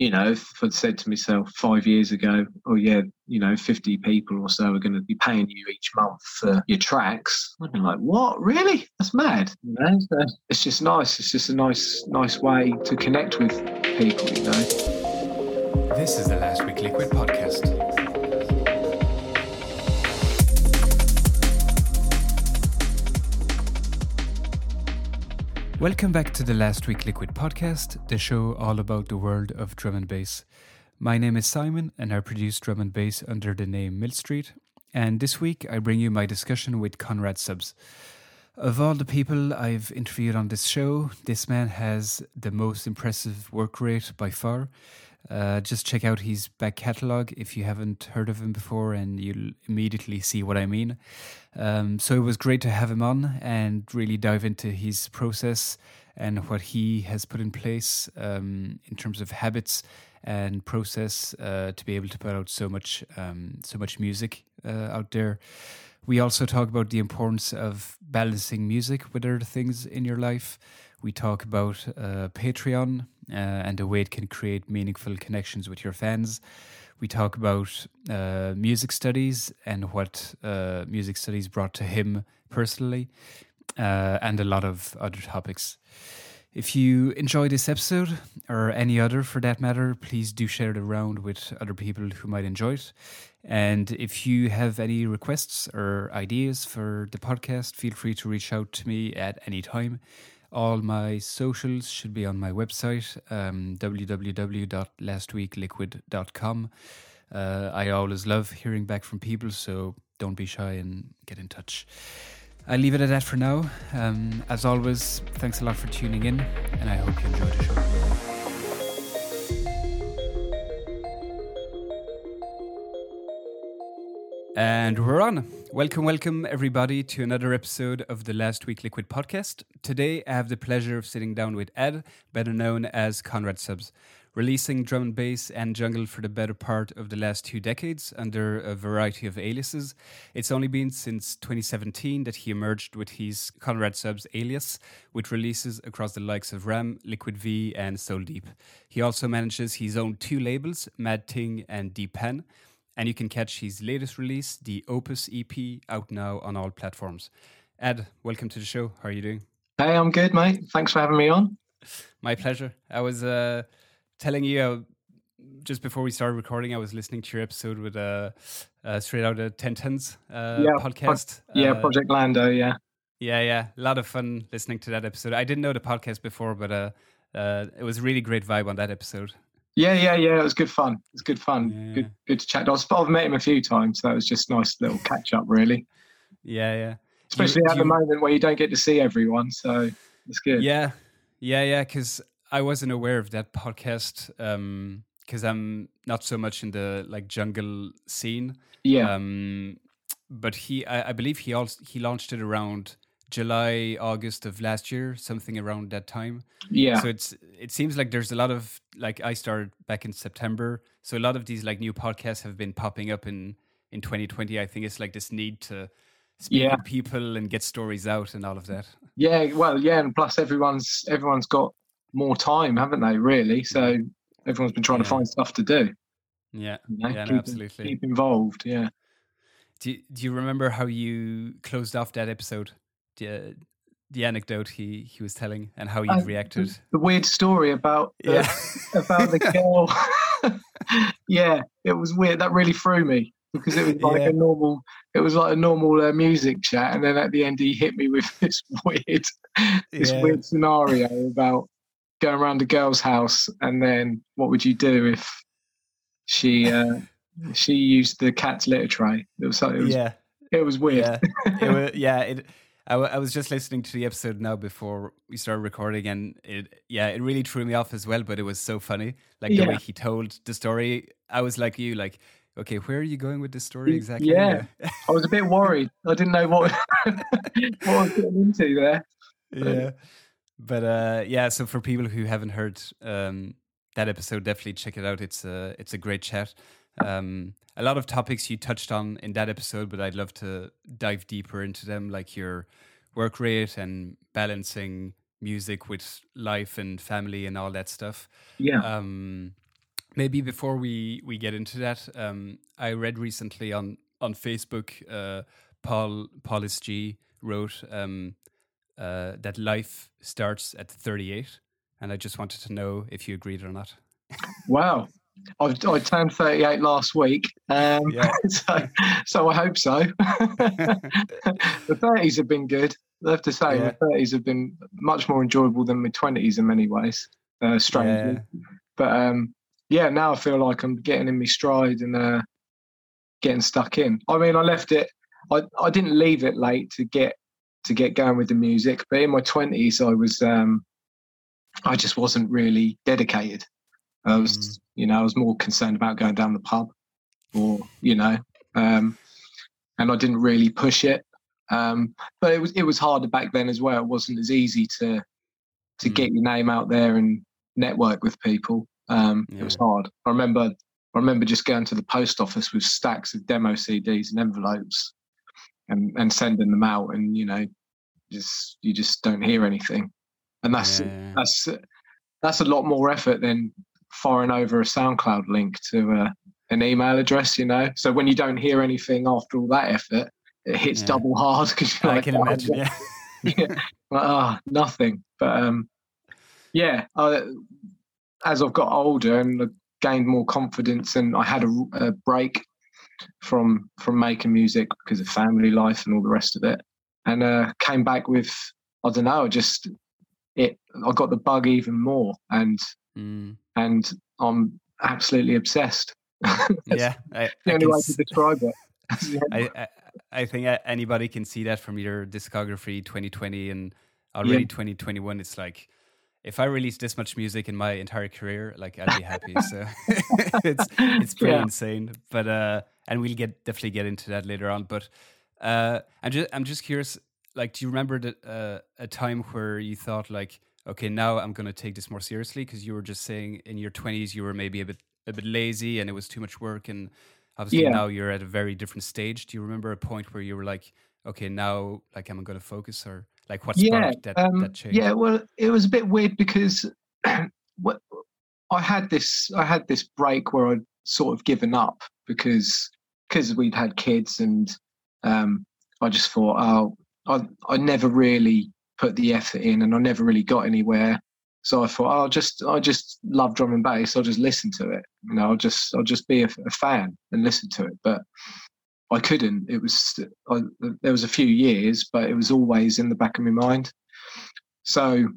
you know, if I'd said to myself five years ago, oh yeah, you know, 50 people or so are going to be paying you each month for your tracks, I'd be like, what? Really? That's mad. You know? So it's just nice. It's just a nice, nice way to connect with people, you know. This is the Last Week Liquid podcast. Welcome back to the Last Week Liquid podcast, the show all about the world of drum and bass. My name is Simon, and I produce drum and bass under the name Mill Street. And this week, I bring you my discussion with Conrad Subs. Of all the people I've interviewed on this show, this man has the most impressive work rate by far. Uh, just check out his back catalogue if you haven't heard of him before, and you'll immediately see what I mean. Um, so it was great to have him on and really dive into his process and what he has put in place um, in terms of habits and process uh, to be able to put out so much um, so much music uh, out there. We also talk about the importance of balancing music with other things in your life. We talk about uh, Patreon uh, and the way it can create meaningful connections with your fans. We talk about uh, music studies and what uh, music studies brought to him personally, uh, and a lot of other topics. If you enjoy this episode, or any other for that matter, please do share it around with other people who might enjoy it. And if you have any requests or ideas for the podcast, feel free to reach out to me at any time. All my socials should be on my website, um, www.lastweekliquid.com. Uh, I always love hearing back from people, so don't be shy and get in touch. I'll leave it at that for now. Um, as always, thanks a lot for tuning in, and I hope you enjoy the show. And we're on. Welcome, welcome, everybody, to another episode of the Last Week Liquid podcast. Today, I have the pleasure of sitting down with Ed, better known as Conrad Subs, releasing drum and bass and jungle for the better part of the last two decades under a variety of aliases. It's only been since 2017 that he emerged with his Conrad Subs alias, with releases across the likes of Ram, Liquid V, and Soul Deep. He also manages his own two labels, Mad Ting and Deep Pen and you can catch his latest release, the Opus EP, out now on all platforms. Ed, welcome to the show. How are you doing? Hey, I'm good, mate. Thanks for having me on. My pleasure. I was uh, telling you uh, just before we started recording, I was listening to your episode with uh, uh Straight Out of Ten Tons uh, yeah, podcast. Pro- yeah, uh, Project Lando. Yeah, yeah, yeah. A lot of fun listening to that episode. I didn't know the podcast before, but uh, uh, it was a really great vibe on that episode. Yeah, yeah, yeah. It was good fun. It was good fun. Yeah. Good, good to chat. I was, I've met him a few times, so it was just nice little catch up, really. Yeah, yeah. Especially you, at you, the moment where you don't get to see everyone, so it's good. Yeah, yeah, yeah. Because I wasn't aware of that podcast because um, I'm not so much in the like jungle scene. Yeah. Um, but he, I, I believe he also he launched it around July, August of last year, something around that time. Yeah. So it's it seems like there's a lot of like I started back in September, so a lot of these like new podcasts have been popping up in in 2020. I think it's like this need to speak yeah. with people and get stories out and all of that. Yeah, well, yeah, and plus everyone's everyone's got more time, haven't they? Really, so everyone's been trying yeah. to find stuff to do. Yeah, you know, yeah, keep, no, absolutely. Keep involved. Yeah. Do Do you remember how you closed off that episode? The the anecdote he he was telling and how you uh, reacted. The weird story about the, yeah. about the girl. yeah, it was weird. That really threw me because it was like yeah. a normal. It was like a normal uh, music chat, and then at the end he hit me with this weird, this yeah. weird scenario about going around a girl's house, and then what would you do if she uh, she used the cat's litter tray? It was, it was yeah. It was weird. Yeah, it was, yeah. It, I, w- I was just listening to the episode now before we started recording, and it yeah, it really threw me off as well. But it was so funny, like yeah. the way he told the story. I was like you, like okay, where are you going with this story exactly? Yeah, I was a bit worried. I didn't know what what I was getting into there. Yeah, but uh, yeah. So for people who haven't heard um, that episode, definitely check it out. It's a it's a great chat. Um, a lot of topics you touched on in that episode, but I'd love to dive deeper into them, like your work rate and balancing music with life and family and all that stuff. Yeah. Um, maybe before we we get into that, um, I read recently on on Facebook, uh, Paul Paulus G wrote um, uh, that life starts at 38, and I just wanted to know if you agreed or not. Wow, I, I turned 38 last week, um, yeah. so so I hope so. the 30s have been good. I have to say, yeah. the 30s have been much more enjoyable than my 20s in many ways. Uh, strangely, yeah. but um, yeah, now I feel like I'm getting in my stride and uh, getting stuck in. I mean, I left it. I, I didn't leave it late to get to get going with the music, but in my 20s, I was um, I just wasn't really dedicated. I was, mm. You know, I was more concerned about going down the pub, or you know, um, and I didn't really push it. Um, but it was it was harder back then as well. It wasn't as easy to to mm. get your name out there and network with people. Um, yeah. It was hard. I remember I remember just going to the post office with stacks of demo CDs and envelopes, and and sending them out, and you know, just you just don't hear anything, and that's yeah. that's that's a lot more effort than firing over a SoundCloud link to uh, an email address. You know, so when you don't hear anything after all that effort, it hits yeah. double hard because I like, can oh, imagine. Yeah, yeah, ah, oh, nothing. But um, yeah, I, as I've got older and gained more confidence, and I had a, a break from from making music because of family life and all the rest of it, and uh, came back with I don't know, just it. I got the bug even more, and mm. And I'm absolutely obsessed. yeah, I, the I only way to describe it. I, I, I think anybody can see that from your discography 2020 and already yeah. 2021. It's like if I release this much music in my entire career, like I'd be happy. so it's it's pretty yeah. insane. But uh, and we'll get definitely get into that later on. But uh, I'm just I'm just curious. Like, do you remember that uh, a time where you thought like, okay, now I'm going to take this more seriously? Because you were just saying in your 20s you were maybe a bit a bit lazy and it was too much work, and obviously yeah. now you're at a very different stage. Do you remember a point where you were like, okay, now like I'm going to focus or like what sparked yeah, that, um, that change? Yeah, well, it was a bit weird because what I had this I had this break where I'd sort of given up because because we'd had kids and um, I just thought, oh, I I never really put the effort in and I never really got anywhere. So I thought, oh, I'll just I just love drum and bass. I'll just listen to it. You know, I'll just I'll just be a, a fan and listen to it. But I couldn't. It was I, there was a few years, but it was always in the back of my mind. So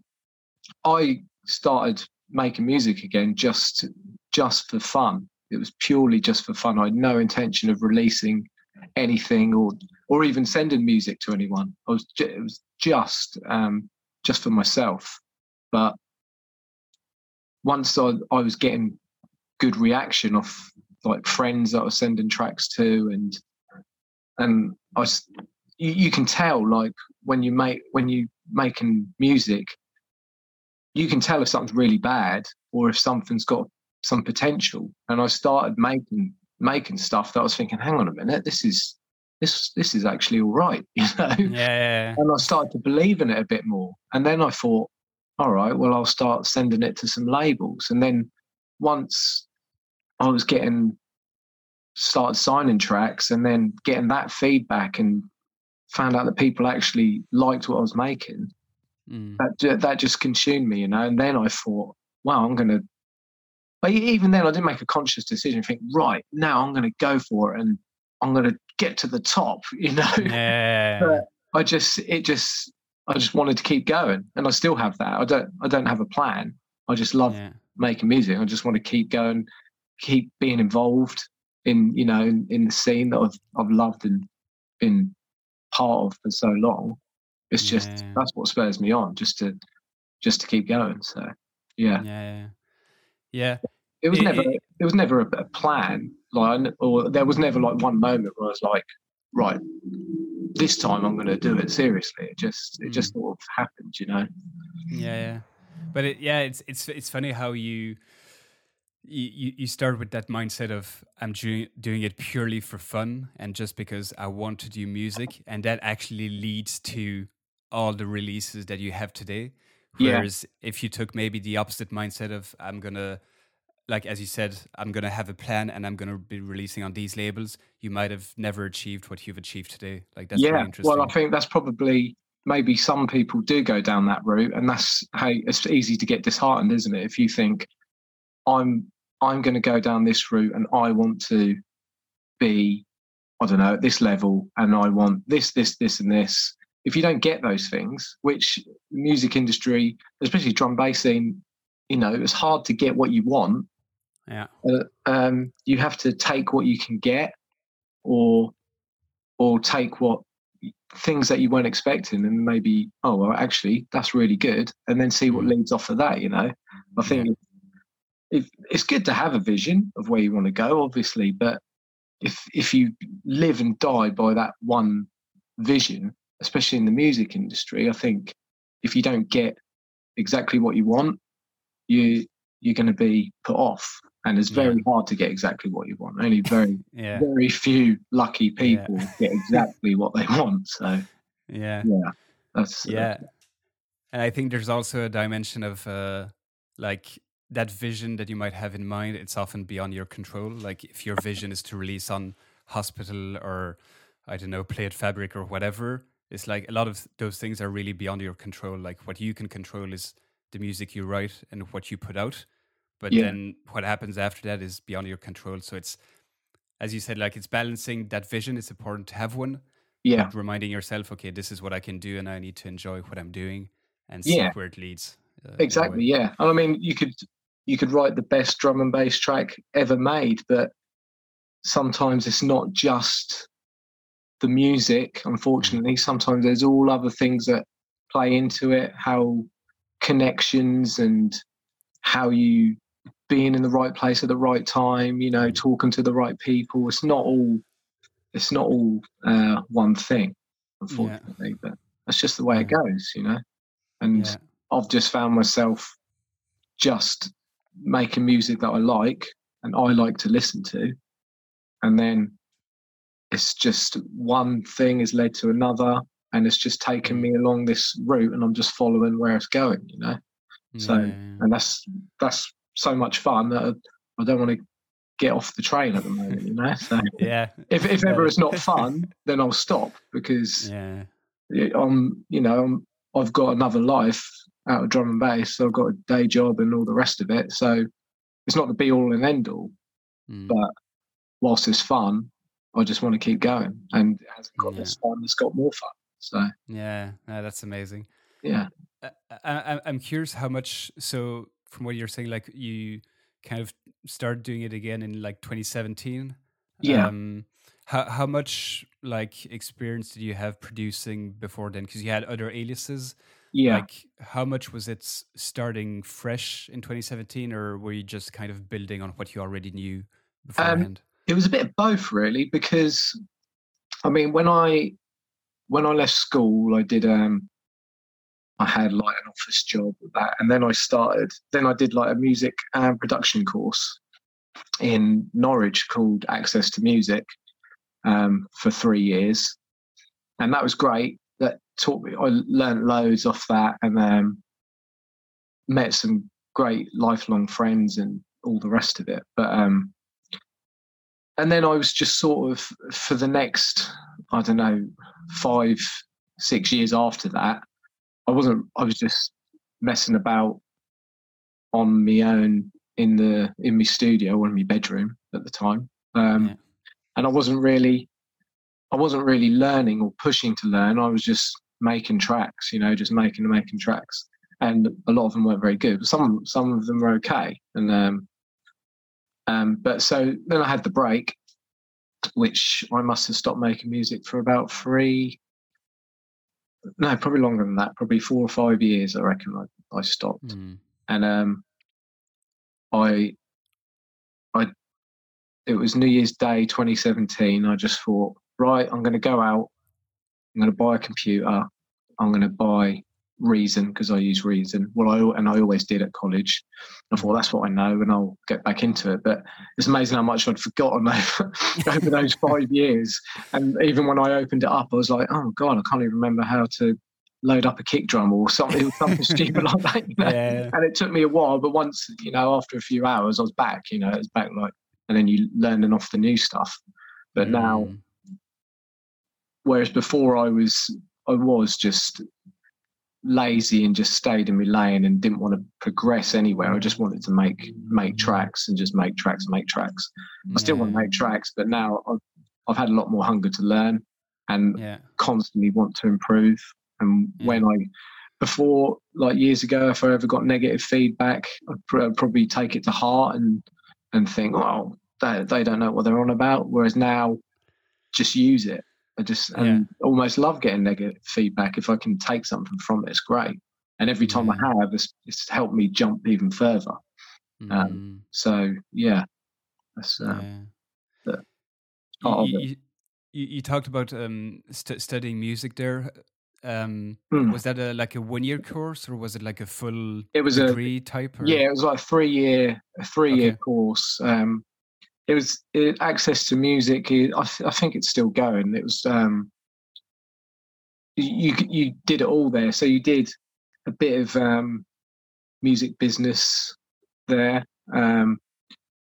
I started making music again just just for fun. It was purely just for fun. I had no intention of releasing anything or or even sending music to anyone. I was it was just um, just for myself. But once I, I was getting good reaction off like friends that I was sending tracks to and and I, you, you can tell like when you make when you making music, you can tell if something's really bad or if something's got some potential. And I started making making stuff that I was thinking, hang on a minute, this is this this is actually all right, you know. Yeah. And I started to believe in it a bit more. And then I thought, all right, well I'll start sending it to some labels. And then once I was getting started signing tracks and then getting that feedback and found out that people actually liked what I was making. Mm. That that just consumed me, you know. And then I thought, wow, I'm gonna. But even then, I didn't make a conscious decision. Think, right now, I'm going to go for it, and I'm going to get to the top, you know. Yeah. but I just, it just, I just wanted to keep going, and I still have that. I don't, I don't have a plan. I just love yeah. making music. I just want to keep going, keep being involved, in you know in, in the scene that I've I've loved and been part of for so long. It's just that's what spurs me on, just to just to keep going. So yeah, yeah, yeah. It was it, never it, it was never a, a, plan, like or there was never like one moment where I was like, right, this time I'm going to do it seriously. It just it mm. just sort of happened, you know. Yeah, yeah. But it, yeah, it's it's it's funny how you you, you start with that mindset of I'm doing, doing it purely for fun and just because I want to do music, and that actually leads to all the releases that you have today. Whereas yeah. if you took maybe the opposite mindset of I'm gonna like as you said, I'm to have a plan and I'm to be releasing on these labels, you might have never achieved what you've achieved today. Like that's yeah. Interesting. Well, I think that's probably maybe some people do go down that route, and that's hey, it's easy to get disheartened, isn't it? If you think I'm I'm going to go down this route and I want to be I don't know at this level, and I want this, this, this, and this. If you don't get those things, which music industry, especially drum bass scene, you know, it's hard to get what you want yeah. Uh, um, you have to take what you can get, or or take what things that you weren't expecting, and maybe oh well, actually that's really good, and then see what mm. leads off of that. You know, I think yeah. if, it's good to have a vision of where you want to go, obviously, but if if you live and die by that one vision, especially in the music industry, I think if you don't get exactly what you want, you you're going to be put off and it's very yeah. hard to get exactly what you want. Only very yeah. very few lucky people yeah. get exactly what they want. So yeah, yeah, that's uh, yeah. Uh, and I think there's also a dimension of uh, like that vision that you might have in mind. It's often beyond your control. Like if your vision is to release on Hospital or I don't know, Play It Fabric or whatever. It's like a lot of those things are really beyond your control. Like what you can control is the music you write and what you put out but yeah. then what happens after that is beyond your control so it's as you said like it's balancing that vision it's important to have one yeah reminding yourself okay this is what i can do and i need to enjoy what i'm doing and see yeah. where it leads uh, exactly yeah i mean you could you could write the best drum and bass track ever made but sometimes it's not just the music unfortunately sometimes there's all other things that play into it how connections and how you being in the right place at the right time, you know, talking to the right people. It's not all it's not all uh, one thing, unfortunately, yeah. but that's just the way it goes, you know. And yeah. I've just found myself just making music that I like and I like to listen to. And then it's just one thing has led to another and it's just taken me along this route and I'm just following where it's going, you know. So and that's that's so much fun that I don't want to get off the train at the moment, you know. So yeah, if if ever it's not fun, then I'll stop because yeah, I'm you know I'm, I've got another life out of drum and bass. So I've got a day job and all the rest of it. So it's not the be all and end all, mm. but whilst it's fun, I just want to keep going. And it hasn't got yeah. less fun; it's got more fun. So yeah, that's amazing. Yeah, I, I'm curious how much. So from what you're saying, like you kind of started doing it again in like 2017. Yeah. Um, how how much like experience did you have producing before then? Because you had other aliases. Yeah. Like how much was it starting fresh in 2017, or were you just kind of building on what you already knew um, beforehand? Um, it was a bit of both, really, because I mean, when I when I left school, I did um I had like an office job with that, and then I started. Then I did like a music and production course in Norwich called Access to Music um, for three years, and that was great. That taught me. I learned loads off that, and um, met some great lifelong friends and all the rest of it. But um, and then I was just sort of for the next, I don't know, five, six years after that, I wasn't. I was just messing about on my own in the in my studio or in my bedroom at the time, um, yeah. and I wasn't really. I wasn't really learning or pushing to learn. I was just making tracks, you know, just making and making tracks, and a lot of them weren't very good. But some some of them were okay, and um, um, but so then I had the break, which I must have stopped making music for about three, no, probably longer than that. Probably four or five years, I reckon. I, I stopped, mm. and um, I, I, it was New Year's Day 2017. I just thought, right, I'm going to go out. I'm going to buy a computer. I'm going to buy Reason because I use Reason. Well, I and I always did at college. I thought that's what I know, and I'll get back into it. But it's amazing how much I'd forgotten over, over those five years. And even when I opened it up, I was like, oh god, I can't even remember how to load up a kick drum or something, something stupid like that. You know? yeah. And it took me a while, but once you know, after a few hours, I was back. You know, it was back like, and then you learning off the new stuff. But mm. now, whereas before I was, I was just lazy and just stayed in my lane and didn't want to progress anywhere. I just wanted to make make mm. tracks and just make tracks, make tracks. I still want to make tracks, but now I've, I've had a lot more hunger to learn and yeah. constantly want to improve. And yeah. when I before like years ago, if I ever got negative feedback, I'd probably take it to heart and and think, well, they, they don't know what they're on about. Whereas now, just use it I just and yeah. almost love getting negative feedback. If I can take something from it, it's great. And every time I have, it's, it's helped me jump even further. Um, mm. Um, so yeah, that's uh, yeah. part you, of it. You, you talked about um, st- studying music there. Um, mm. Was that a, like a one-year course, or was it like a full? It was degree a type. Or? Yeah, it was like a three-year, a three-year okay. course. Um, it was it, access to music. I, I, think it's still going. It was um, you you did it all there. So you did a bit of um, music business there. Um,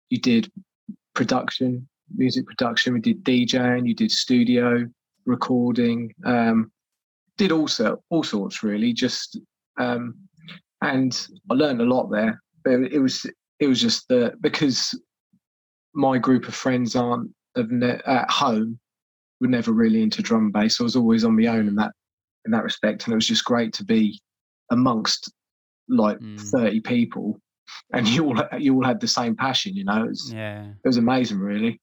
you did production, music production. We did DJing. You did studio recording. Um, did also all sorts really. Just um, and I learned a lot there. But it was it was just the because my group of friends aren't ne- at home were never really into drum and bass. I was always on my own in that in that respect, and it was just great to be amongst like mm. thirty people, and you all you all had the same passion. You know, it was, yeah, it was amazing, really,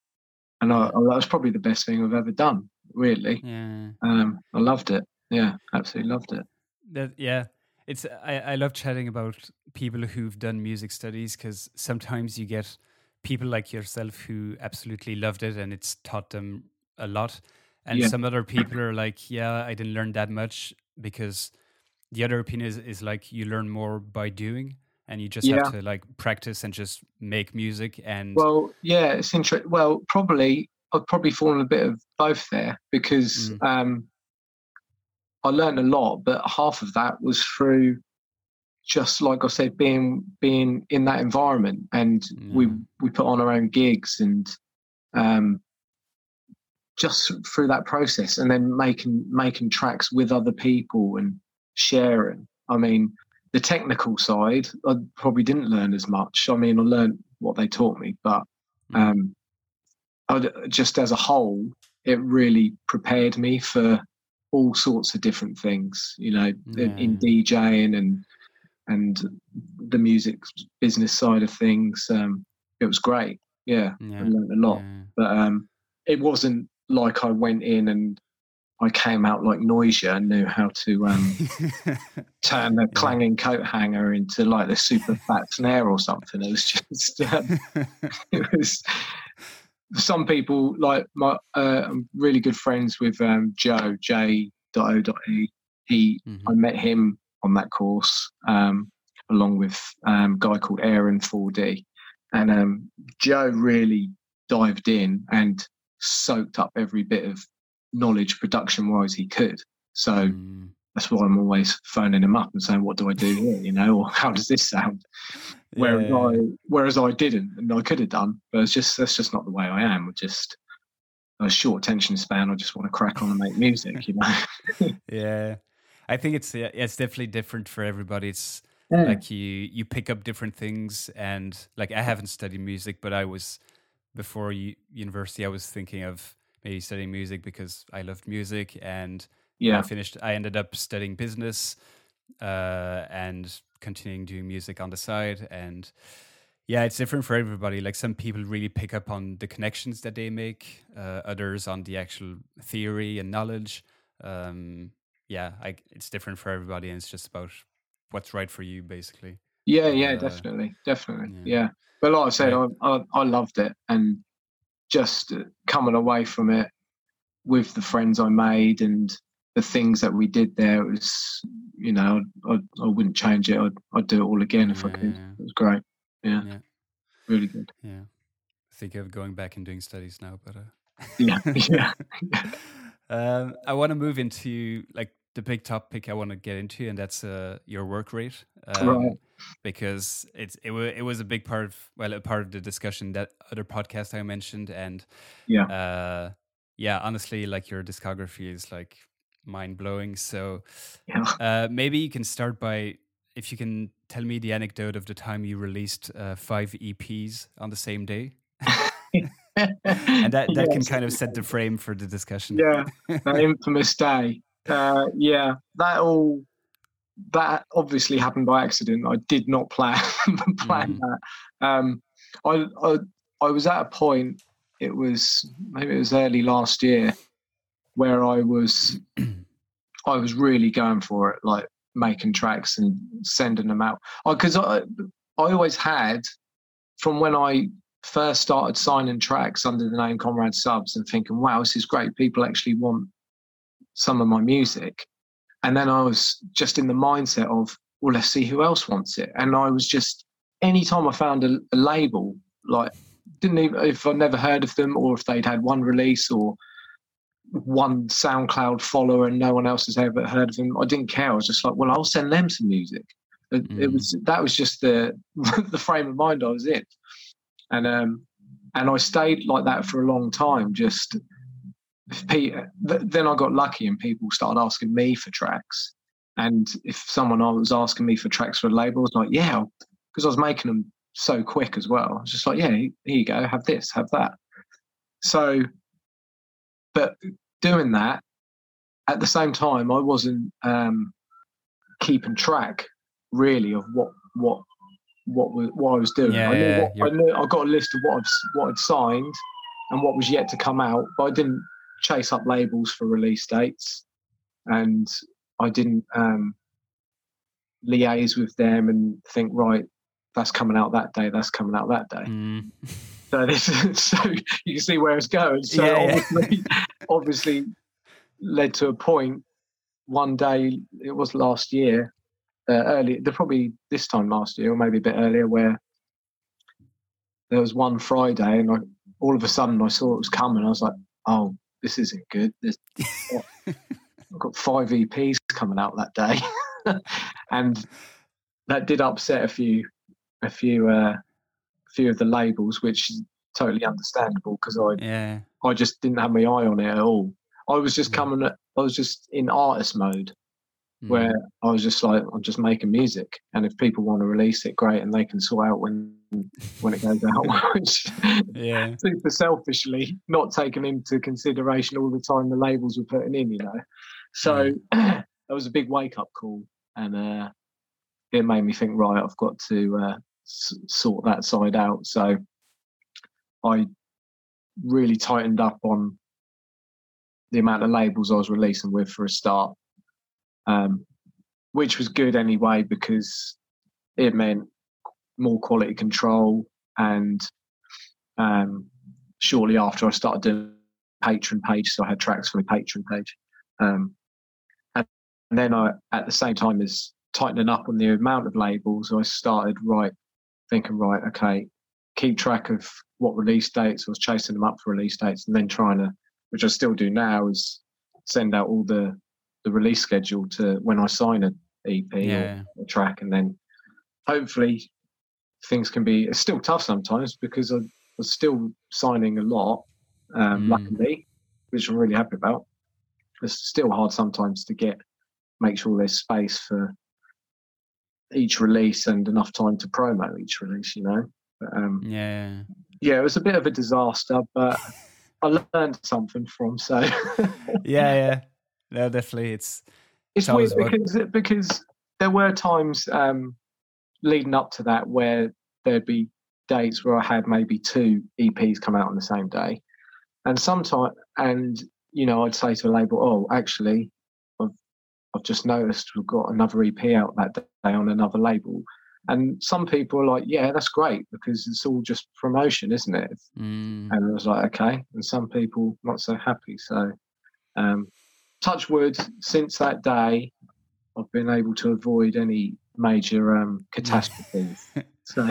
and I, I, that was probably the best thing I've ever done. Really, yeah, um, I loved it. Yeah, absolutely loved it. That yeah. It's I, I love chatting about people who've done music studies because sometimes you get people like yourself who absolutely loved it and it's taught them a lot. And yeah. some other people are like, yeah, I didn't learn that much because the other opinion is, is like you learn more by doing and you just yeah. have to like practice and just make music and well yeah it's interesting well probably i've probably fallen a bit of both there because mm. um i learned a lot but half of that was through just like I said, being being in that environment, and mm. we we put on our own gigs and um, just through that process, and then making making tracks with other people and sharing. I mean, the technical side, I probably didn't learn as much. I mean, I learned what they taught me, but mm. um, I, just as a whole, it really prepared me for all sorts of different things. You know, yeah. in, in DJing and and the music business side of things. Um, it was great. Yeah, yeah. I learned a lot. Yeah. But um, it wasn't like I went in and I came out like Noisia and knew how to um, turn the clanging coat hanger into like the super fat snare or something. It was just, um, it was. Some people like my, uh, I'm really good friends with um, Joe J. O. E. He, mm-hmm. I met him on that course, um, along with um, a guy called Aaron 4D. And um, Joe really dived in and soaked up every bit of knowledge production wise he could. So mm. that's why I'm always phoning him up and saying, What do I do here? You know, or how does this sound? Whereas yeah. I whereas I didn't and I could have done, but it's just that's just not the way I am. I just a short attention span. I just want to crack on and make music, you know. yeah. I think it's it's definitely different for everybody. It's mm. like you you pick up different things, and like I haven't studied music, but I was before university. I was thinking of maybe studying music because I loved music, and yeah, I finished. I ended up studying business uh, and continuing doing music on the side, and yeah, it's different for everybody. Like some people really pick up on the connections that they make, uh, others on the actual theory and knowledge. Um, yeah, I, it's different for everybody, and it's just about what's right for you, basically. Yeah, yeah, uh, definitely, definitely, yeah. yeah. But like I said, I, I, I loved it, and just uh, coming away from it with the friends I made and the things that we did there it was, you know, I, I wouldn't change it. I'd, I'd do it all again if yeah, I could. Yeah. It was great. Yeah. yeah. Really good. Yeah. I think of going back and doing studies now, but uh... yeah, yeah. um, I want to move into like the big topic I want to get into, and that's uh, your work rate, um, right. because it's it, w- it was a big part of well a part of the discussion that other podcast I mentioned, and yeah, uh, yeah, honestly, like your discography is like mind blowing. So yeah. uh, maybe you can start by if you can tell me the anecdote of the time you released uh, five EPs on the same day. and that, that yes. can kind of set the frame for the discussion. Yeah, that infamous day. Uh, yeah, that all that obviously happened by accident. I did not plan plan mm. that. Um, I, I I was at a point. It was maybe it was early last year where I was I was really going for it, like making tracks and sending them out. Because I, I I always had from when I first started signing tracks under the name Conrad Subs and thinking, wow, this is great. People actually want some of my music. And then I was just in the mindset of, well, let's see who else wants it. And I was just, anytime I found a, a label, like, didn't even, if I'd never heard of them or if they'd had one release or one SoundCloud follower and no one else has ever heard of them, I didn't care. I was just like, well, I'll send them some music. It, mm. it was that was just the the frame of mind I was in and um, and I stayed like that for a long time. Just Peter, then I got lucky, and people started asking me for tracks. And if someone was asking me for tracks for a label, I was like, yeah, because I was making them so quick as well. I was just like, yeah, here you go, have this, have that. So, but doing that at the same time, I wasn't um, keeping track really of what what what was, what I was doing. Yeah, I, knew yeah, I knew I got a list of what I'd, what I'd signed and what was yet to come out, but I didn't chase up labels for release dates, and I didn't um, liaise with them and think right, that's coming out that day, that's coming out that day. Mm. So, this, so you can see where it's going. So yeah, obviously, obviously led to a point. One day, it was last year, uh, early, probably this time last year or maybe a bit earlier, where there was one Friday and I, all of a sudden I saw it was coming. I was like, oh, this isn't good. This, I've got five EPs coming out that day, and that did upset a few, a few, uh, few of the labels, which is totally understandable because I, yeah. I just didn't have my eye on it at all. I was just coming, I was just in artist mode. Where I was just like, I'm just making music, and if people want to release it, great, and they can sort out when when it goes out. Which, yeah, super selfishly, not taking into consideration all the time the labels were putting in, you know. So that was a big wake up call, and uh, it made me think, right, I've got to uh, s- sort that side out. So I really tightened up on the amount of labels I was releasing with for a start um, which was good anyway because it meant more quality control. And um, shortly after, I started doing Patreon page, so I had tracks for my Patreon page. Um, and then I, at the same time as tightening up on the amount of labels, I started right thinking, right, okay, keep track of what release dates. I was chasing them up for release dates, and then trying to, which I still do now, is send out all the the release schedule to when I sign an EP yeah. or a track, and then hopefully things can be. It's still tough sometimes because I was still signing a lot, um, mm. luckily, which I'm really happy about. It's still hard sometimes to get make sure there's space for each release and enough time to promo each release. You know. But, um, yeah. Yeah, it was a bit of a disaster, but I learned something from. So. yeah, yeah no, definitely. It's it's, weird because because there were times um, leading up to that where there'd be dates where I had maybe two EPs come out on the same day, and sometimes and you know I'd say to a label, oh, actually, I've I've just noticed we've got another EP out that day on another label. And some people are like, yeah, that's great because it's all just promotion, isn't it? Mm. And I was like, okay. And some people not so happy. So um, touch wood, since that day, I've been able to avoid any major um, catastrophes. so,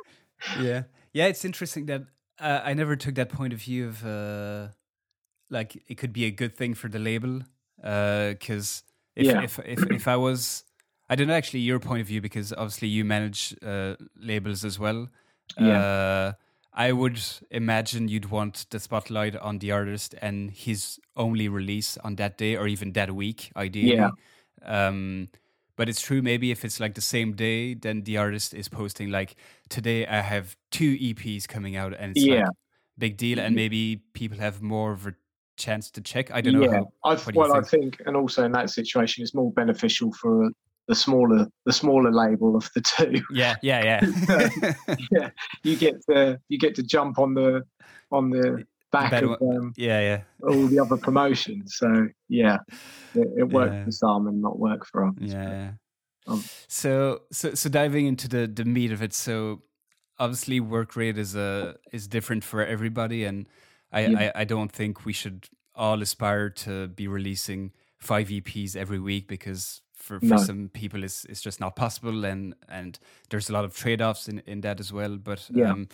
yeah, yeah, it's interesting that uh, I never took that point of view of uh, like it could be a good thing for the label because if, yeah. if, if, if I was, I don't know actually your point of view because obviously you manage uh, labels as well. Yeah. I would imagine you'd want the spotlight on the artist and his only release on that day or even that week, ideally. Yeah. Um, but it's true, maybe if it's like the same day, then the artist is posting like, today I have two EPs coming out and it's Yeah. like big deal. And maybe people have more of a chance to check. I don't know. yeah, How, I what do you well, I think? think, and also in that situation, it's more beneficial for the smaller the smaller label of the two. yeah, yeah, yeah. yeah, you get the you get to jump on the on the back better of um, yeah, yeah. all the other promotions. So yeah, it, it worked Yeah. for some and not work for others. Yeah. Um, so so so diving into the the meat of it. So obviously work rate is a is different for everybody, and I Yeah. I, I don't think we should all aspire to be releasing five EPs every week because for, for No. some people it's it's just not possible, and and there's a lot of trade offs in in that as well. But Yeah. um,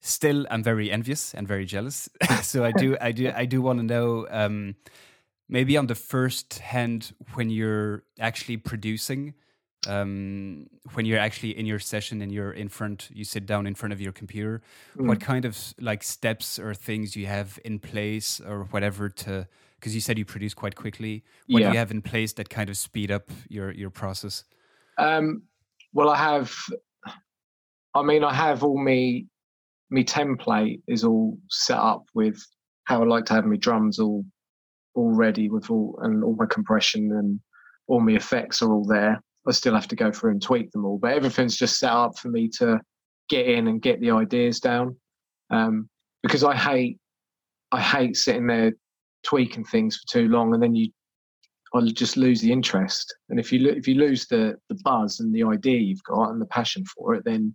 still, I'm very envious and very jealous. so I do I do I do want to know. Um, maybe on the first hand when you're actually producing um, when you're actually in your session and you're in front you sit down in front of your computer Mm. what kind of like steps or things you have in place or whatever to because you said you produce quite quickly what Yeah. do you have in place that kind of speed up your your process Um, well, I have. I mean, I have all me me template is all set up with how I like to have my drums all all ready with all and all my compression and all my effects are all there. I still have to go through and tweak them all, but everything's just set up for me to get in and get the ideas down. Um, because I hate I hate sitting there tweaking things for too long, and then you I'll just lose the interest. And if you if you lose the the buzz and the idea you've got and the passion for it, then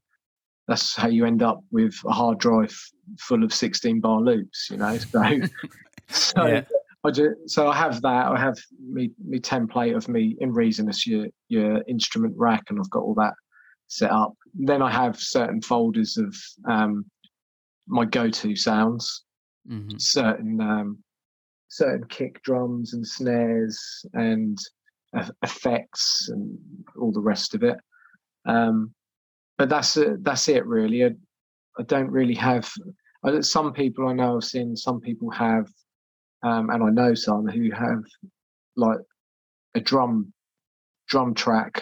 that's how you end up with a hard drive full of 16 bar loops. You know, so so Yeah. I just, so I have that. I have me me template of me in Reason as your your instrument rack, and I've got all that set up. Then I have certain folders of um, my go-to sounds Mhm. certain um, certain kick drums and snares and uh, effects and all the rest of it. Um, but that's it, that's it really. I, I don't really have. I, some people I know I've seen. Some people have, um, and I know some who have like a drum drum track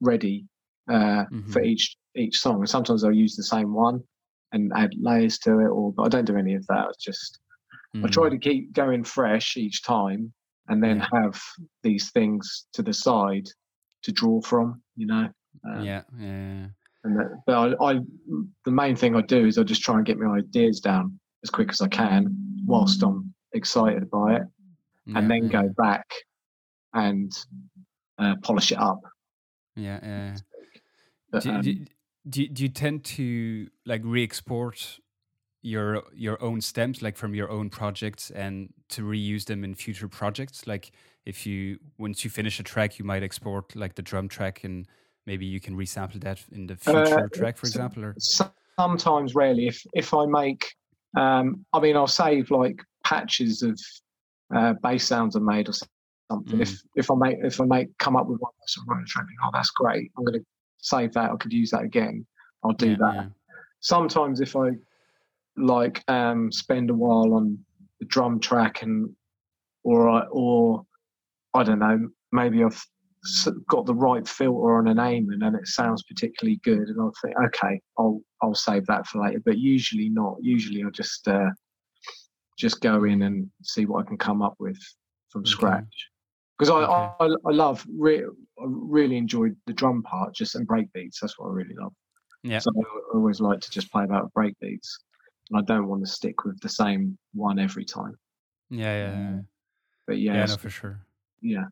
ready uh, for Mhm. each each song. And sometimes I'll use the same one and add layers to it. Or but I don't do any of that. It's just I try Mhm. to keep going fresh each time, and then Yeah. have these things to the side to draw from. You know. Um, yeah yeah And that, but I, I, the main thing I do is I just try and get my ideas down as quick as I can, whilst I'm excited by it, yeah, and then yeah, go back and uh, polish it up. yeah yeah But, do, um, do, do, do you tend to like re-export your your own stems like from your own projects and to reuse them in future projects like if you once you finish a track you might export like the drum track and maybe you can resample that in the future track for example or sometimes, rarely, if if I make, um, I mean, I'll save like patches of uh, bass sounds I made or something. Mm. If if I make if I make come up with one that's on a track, oh, that's great. I'm going to save that. I could use that again. I'll do Yeah, that. yeah. sometimes if I like um spend a while on the drum track and or I or I don't know maybe I've got the right filter on an Amen and it sounds particularly good and I'll think okay I'll I'll save that for later but usually not usually I'll just uh just go in and see what I can come up with from Okay. scratch because I, Okay. I I love re- I really enjoyed the drum part just and break beats that's what I really love yeah so I always like to just play about break beats. And I don't want to stick with the same one every time. yeah yeah yeah, But yeah, yeah, no for sure yeah.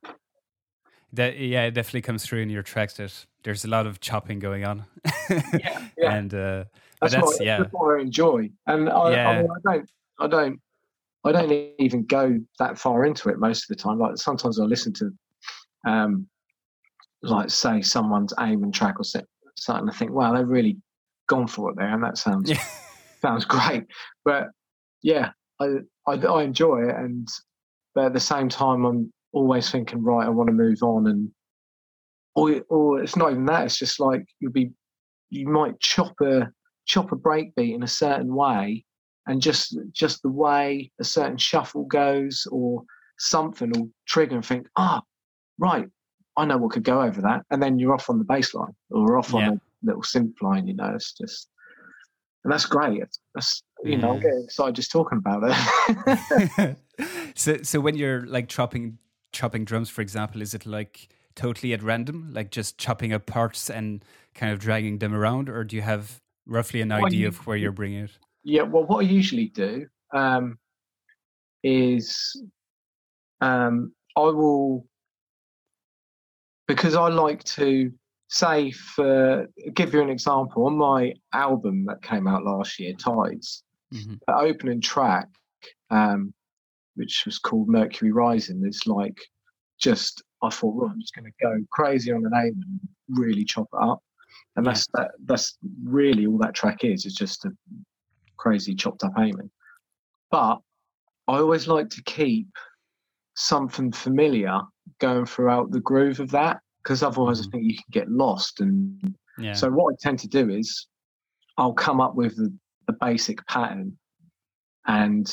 that yeah it definitely comes through in your tracks that there's a lot of chopping going on Yeah, yeah. and uh That's, that's- what, yeah. that's what I enjoy. And I, Yeah. I, mean, I don't, I don't, I don't even go that far into it most of the time. Like sometimes I listen to, um, like say someone's aim and track or se- something. I think, wow, they've really gone for it there, and that sounds. Sounds great. But yeah, I, I I enjoy it, and but at the same time, I'm always thinking, right, I want to move on, and or or it's not even that. It's just like you'll be, you might chop a chop a breakbeat in a certain way, and just just the way a certain shuffle goes or something will trigger and think, ah, oh, right, I know what could go over that, and then you're off on the baseline or off on a little synth line. You know, it's just and that's great. That's you know, I'm getting excited just talking about it. so, so when you're like chopping chopping drums, for example, is it like totally at random, like just chopping up parts and kind of dragging them around, or do you have roughly an idea you, of where you're bringing it? Yeah, well, what I usually do um, is um, I will because I like to say for give you an example. On my album that came out last year tides mm-hmm. the opening track um, which was called mercury rising is like just i thought well i'm just going to go crazy on the Amen and really chop it up. And that's that, that's really all that track is is just a crazy chopped up Amen but i always like to keep something familiar going throughout the groove of that because otherwise mm. I think you can get lost. And yeah. so what I tend to do is I'll come up with the, the basic pattern and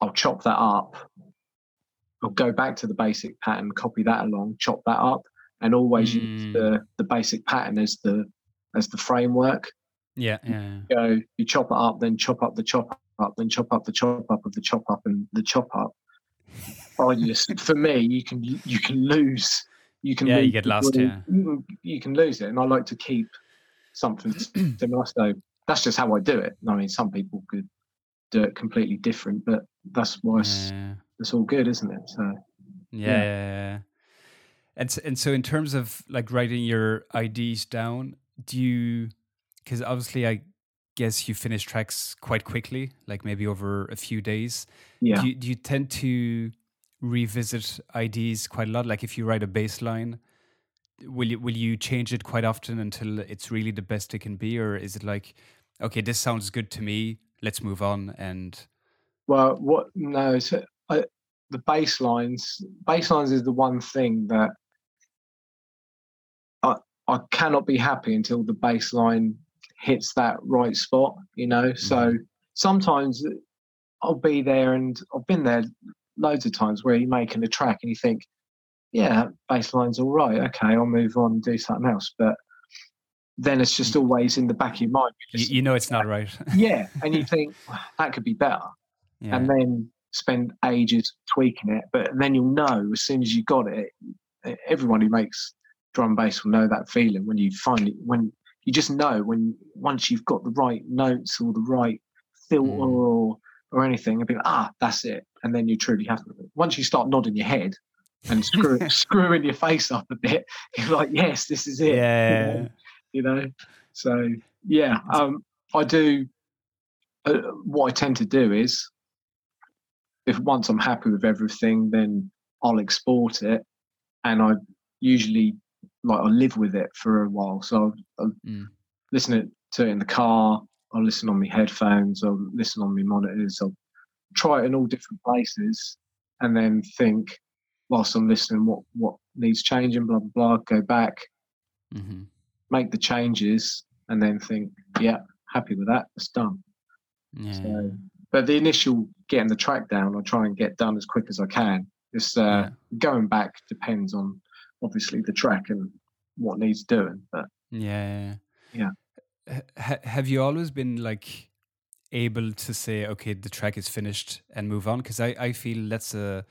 I'll chop that up. I'll go back to the basic pattern, copy that along, chop that up, and always mm. use the, the basic pattern as the as the framework. Yeah, yeah. You go, you chop it up, then chop up the chop up, then chop up the chop up of the chop up and the chop up. I just, for me, you can you can lose you can yeah, you get lost. Yeah, you, can lose it, and I like to keep something similar. So that's just how I do it. I mean, some people could do it completely different, but that's why it's, yeah. it's all good, isn't it? So yeah. yeah. And so, and so, in terms of like writing your IDs down, do you? Because obviously, I guess you finish tracks quite quickly, like maybe over a few days. Yeah. Do you, do you tend to revisit IDs quite a lot? Like if you write a bass line, will you will you change it quite often until it's really the best it can be, or is it like, okay, this sounds good to me, let's move on and? Well, what no, so I, the bass lines. Bass lines is the one thing that I I cannot be happy until the bass line hits that right spot. You know, mm-hmm. so sometimes I'll be there, and I've been there loads of times where you're making a track and you think, yeah, bass line's all right. Okay, I'll move on and do something else. But then it's just mm. always in the back of your mind. You, you know it's not right. yeah. And you think that could be better. Yeah. And then spend ages tweaking it. But then you'll know as soon as you got it, everyone who makes drum bass will know that feeling when you finally, when you just know when once you've got the right notes or the right filter mm. or or anything and be like, ah, that's it. And then you're truly have it. Once you start nodding your head and screw, screwing your face up a bit, you're like, yes, this is it. Yeah. You know? So, yeah, um, I do. Uh, what I tend to do is, if once I'm happy with everything, then I'll export it, and I usually like I live with it for a while. So I'll, I'll mm. listen to it in the car, I'll listen on my headphones, I'll listen on my monitors, I'll try it in all different places and then think whilst I'm listening what, what needs changing, blah, blah, blah, go back, mm-hmm. make the changes and then think, yeah, happy with that, it's done. Yeah. So, but the initial getting the track down, I try and get done as quick as I can. Just uh, yeah. going back depends on obviously the track and what needs doing. But yeah, yeah ha- have you always been like able to say, okay, the track is finished and move on? Because I, I feel that's a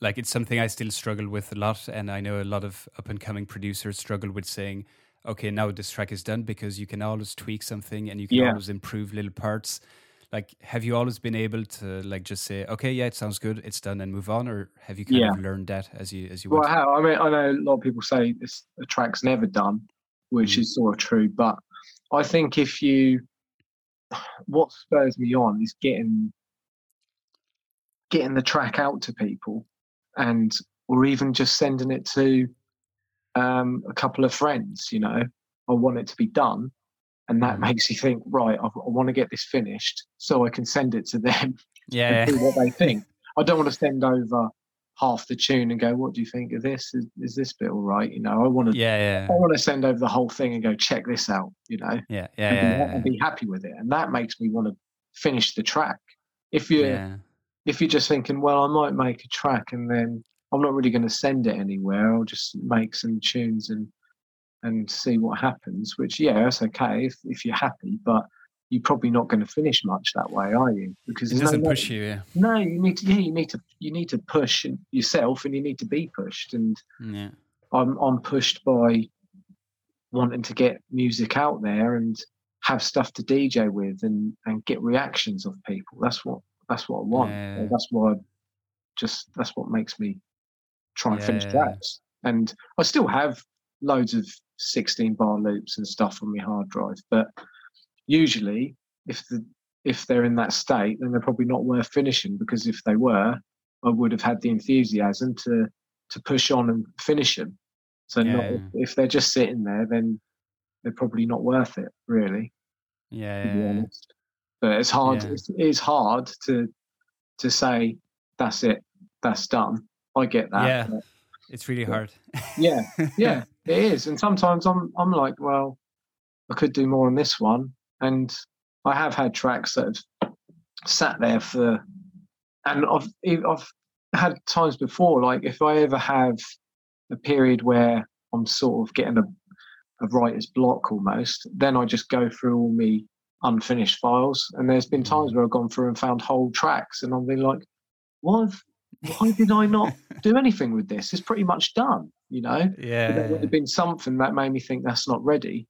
like it's something I still struggle with a lot, and I know a lot of up and coming producers struggle with saying, okay, now this track is done because you can always tweak something and you can yeah. always improve little parts. Like, have you always been able to like just say, okay, yeah, it sounds good, it's done, and move on, or have you kind yeah. of learned that as you as you? Well, I, I mean, I know a lot of people say this the track's never done, which mm. is sort of true, but I think if you, what spurs me on is getting getting the track out to people, and or even just sending it to um, a couple of friends. You know, I want it to be done, and that mm. makes you think, right? I, I want to get this finished so I can send it to them. Yeah, see what they think. I don't want to send over half the tune and go, "What do you think of this? Is, is this bit all right?" You know, I want to, yeah, yeah. I want to send over the whole thing and go, "Check this out," you know, yeah, yeah, and, yeah, and be happy with it, and that makes me want to finish the track. If you're yeah. if you're just thinking, well, I might make a track and then I'm not really going to send it anywhere. I'll just make some tunes and and see what happens. Which yeah, that's okay if if you're happy, but you're probably not going to finish much that way, are you? Because It there's doesn't no, push you, yeah. No, you need to. Yeah, you need to. You need to push yourself, and you need to be pushed. And Yeah. I'm I'm pushed by wanting to get music out there and have stuff to DJ with and and get reactions of people. That's what that's what I want. Yeah. That's why I just that's what makes me try and finish tracks. And I still have loads of 16 bar loops and stuff on my hard drive, but usually if the if they're in that state, then they're probably not worth finishing because if they were, I would have had the enthusiasm to to push on and finish them. So not, if they're just sitting there, then they're probably not worth it, really Yeah. yeah, yeah. But it's hard. Yeah. It's, it's hard to to say that's it, that's done. I get that. Yeah. but It's really hard. yeah, yeah, it is. And sometimes I'm I'm like, well, I could do more on this one. And I have had tracks that have sat there for, and I've I've had times before. Like if I ever have a period where I'm sort of getting a a writer's block almost, then I just go through all me unfinished files. And there's been times mm. where I've gone through and found whole tracks, and I've been like, why? Why did I not do anything with this? It's pretty much done, you know. yeah. But there would have been something that made me think that's not ready,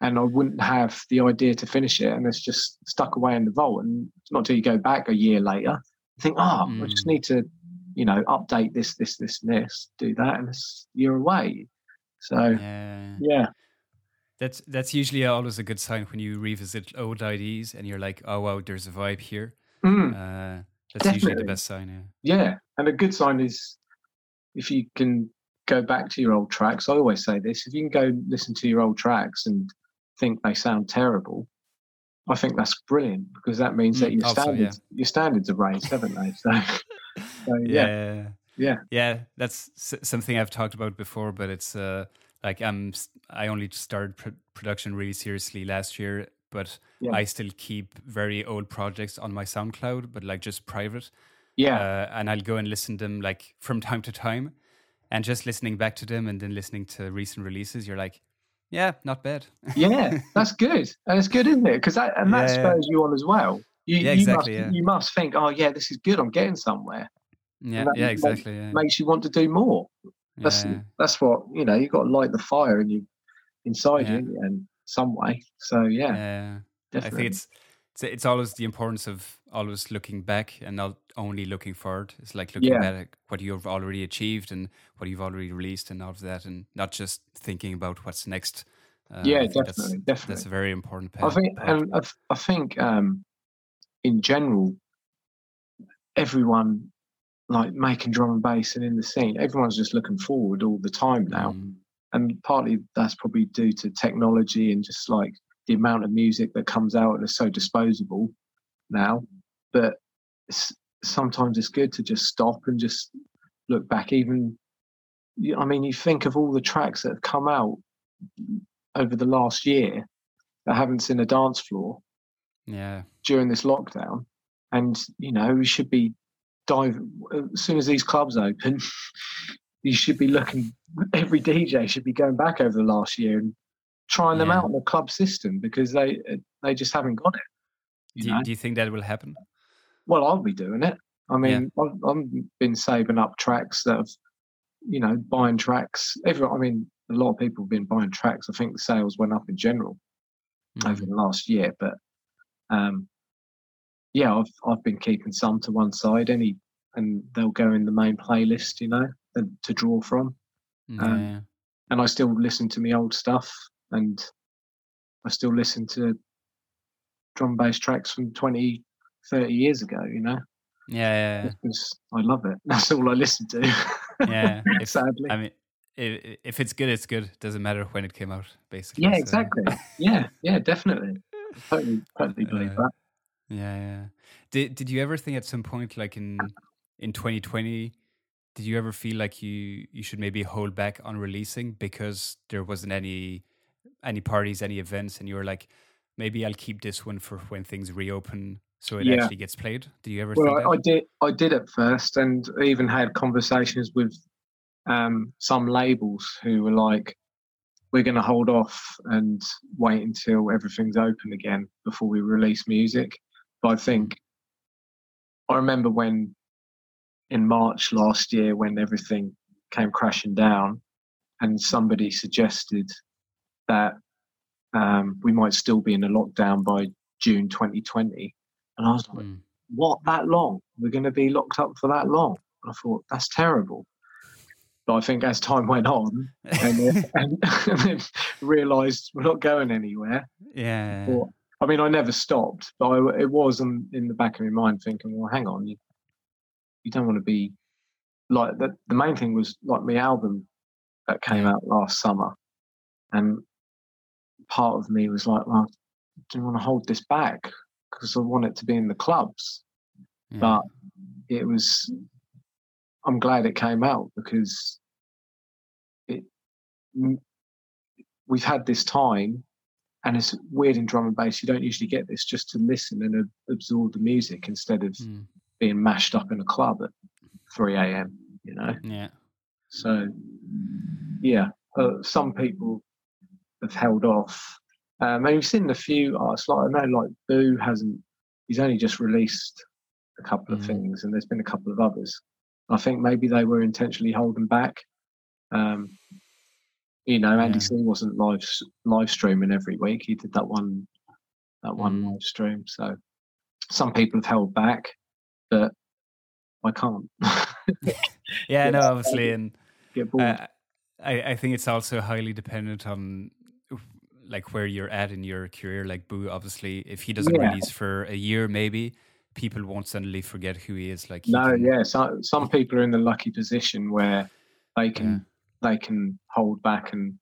and I wouldn't have the idea to finish it, and it's just stuck away in the vault. And it's not till you go back a year later, you think, oh, I just Mm. need to, you know, update this, this, this, and this, do that, and it's, you're away. So yeah. yeah, That's that's usually always a good sign when you revisit old IDs and you're like, oh wow, there's a vibe here. Mm, Uh, that's usually the best sign. Yeah. yeah. And a good sign is if you can go back to your old tracks. I always say this: if you can go listen to your old tracks and think they sound terrible, I think that's brilliant because that means that Mm, your also, yeah. standards your standards are raised, haven't they? So, so yeah, yeah. yeah. Yeah, that's something I've talked about before, but it's uh, like I'm I only started pr- production really seriously last year, but Yeah. I still keep very old projects on my SoundCloud, but like just private. yeah, Uh, and I'll go and listen to them like from time to time, and just listening back to them and then listening to recent releases, you're like, yeah, not bad. yeah. That's good, and it's good, isn't it? Because that and that Yeah, yeah. spurs you on as well. You, Yeah, you exactly, Must, yeah. You must think, oh yeah, this is good. I'm getting somewhere. yeah, that yeah, exactly. Yeah, Makes you want to do more. That's yeah. that's what you know. You've got to light the fire in you inside Yeah. you in some way. So yeah, yeah. I think it's, it's it's always the importance of always looking back and not only looking forward. It's like looking Yeah. back at what you've already achieved and what you've already released and all of that, and not just thinking about what's next. Uh, Yeah, I think that's, definitely, That's a very important I part. think, part. and I, I think, um, in general, everyone like making drum and bass and in the scene, everyone's just looking forward all the time now. Mm, and partly that's probably due to technology and just like the amount of music that comes out and is so disposable now. But it's, sometimes it's good to just stop and just look back. Even, I mean, you think of all the tracks that have come out over the last year that haven't seen a dance floor yeah, during this lockdown, and you know we should be diving as soon as these clubs open. you should be looking. Every DJ should be going back over the last year and trying them out in the club system because they they just haven't got it. You do, do you think that will happen? Well, I'll be doing it. I mean, I've, I've been saving up tracks that have, you know, buying tracks. Every, I mean, a lot of people have been buying tracks. I think the sales went up in general over Mm, the last year. But um, yeah, I've I've been keeping some to one side, any, and they'll go in the main playlist, you know, to draw from. mm, um, And I still listen to my old stuff, and I still listen to drum bass tracks from 20, 30 years ago, you know, yeah, yeah, I love it. That's all I listen to. yeah. If, Sadly. I mean, if, if it's good, it's good. Doesn't matter when it came out, basically. yeah, so- exactly. yeah, yeah, definitely. Totally, totally believe Uh, that. Yeah, yeah. Did Did you ever think at some point, like in in 2020, did you ever feel like you you should maybe hold back on releasing because there wasn't any any parties, any events, and you were like, maybe I'll keep this one for when things reopen, so it yeah. actually gets played. Did you ever? Well, I did. I did at first, and even had conversations with um, some labels who were like, "We're going to hold off and wait until everything's open again before we release music." But I think I remember when in March last year when everything came crashing down, and somebody suggested that um, we might still be in a lockdown by June 2020. And I was like, mm. what, that long? We're going to be locked up for that long? And I thought, that's terrible. But I think as time went on and, then, and, and realised we're not going anywhere. Yeah. I mean, I never stopped, but I, it was in, in the back of my mind thinking, well, hang on, you, you don't want to be like the, the main thing was like my album that came out last summer. And part of me was like, well, I didn't want to hold this back because I want it to be in the clubs. Yeah. But it was, I'm glad it came out because it, we've had this time and it's weird in drum and bass. You don't usually get this just to listen and absorb the music instead of mm. being mashed up in a club at 3 a.m., you know? Yeah. So, yeah, uh, some people have held off. Um, and we've seen a few artists, like I know, like Bou hasn't, he's only just released a couple of mm. things, and there's been a couple of others. I think maybe they were intentionally holding back. Um, you know, Andy yeah. C wasn't live live streaming every week. He did that one that one mm. live stream. So some people have held back, but I can't. yeah, no, obviously, and uh, I I think it's also highly dependent on like where you're at in your career. Like Bou, obviously, if he doesn't yeah. release for a year, maybe people won't suddenly forget who he is. Like he no, can... yeah, so, some people are in the lucky position where they can yeah. they can hold back and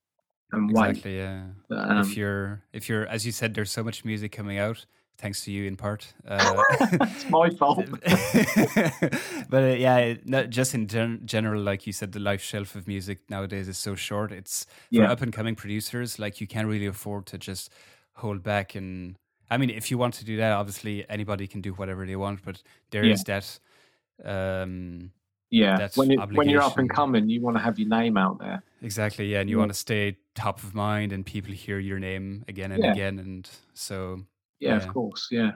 and exactly, wait. Yeah, um, if you're if you're as you said, there's so much music coming out thanks to you in part. Uh, it's my fault. but uh, yeah, not just in gen- general, like you said, the life shelf of music nowadays is so short. It's for up and coming producers, like you can't really afford to just hold back. And I mean, if you want to do that, obviously anybody can do whatever they want, but there yeah. is that. Um, yeah, when you, when you're up and coming, you want to have your name out there. Exactly, yeah, and you yeah. want to stay top of mind, and people hear your name again and again, and so yeah, of course. Yeah.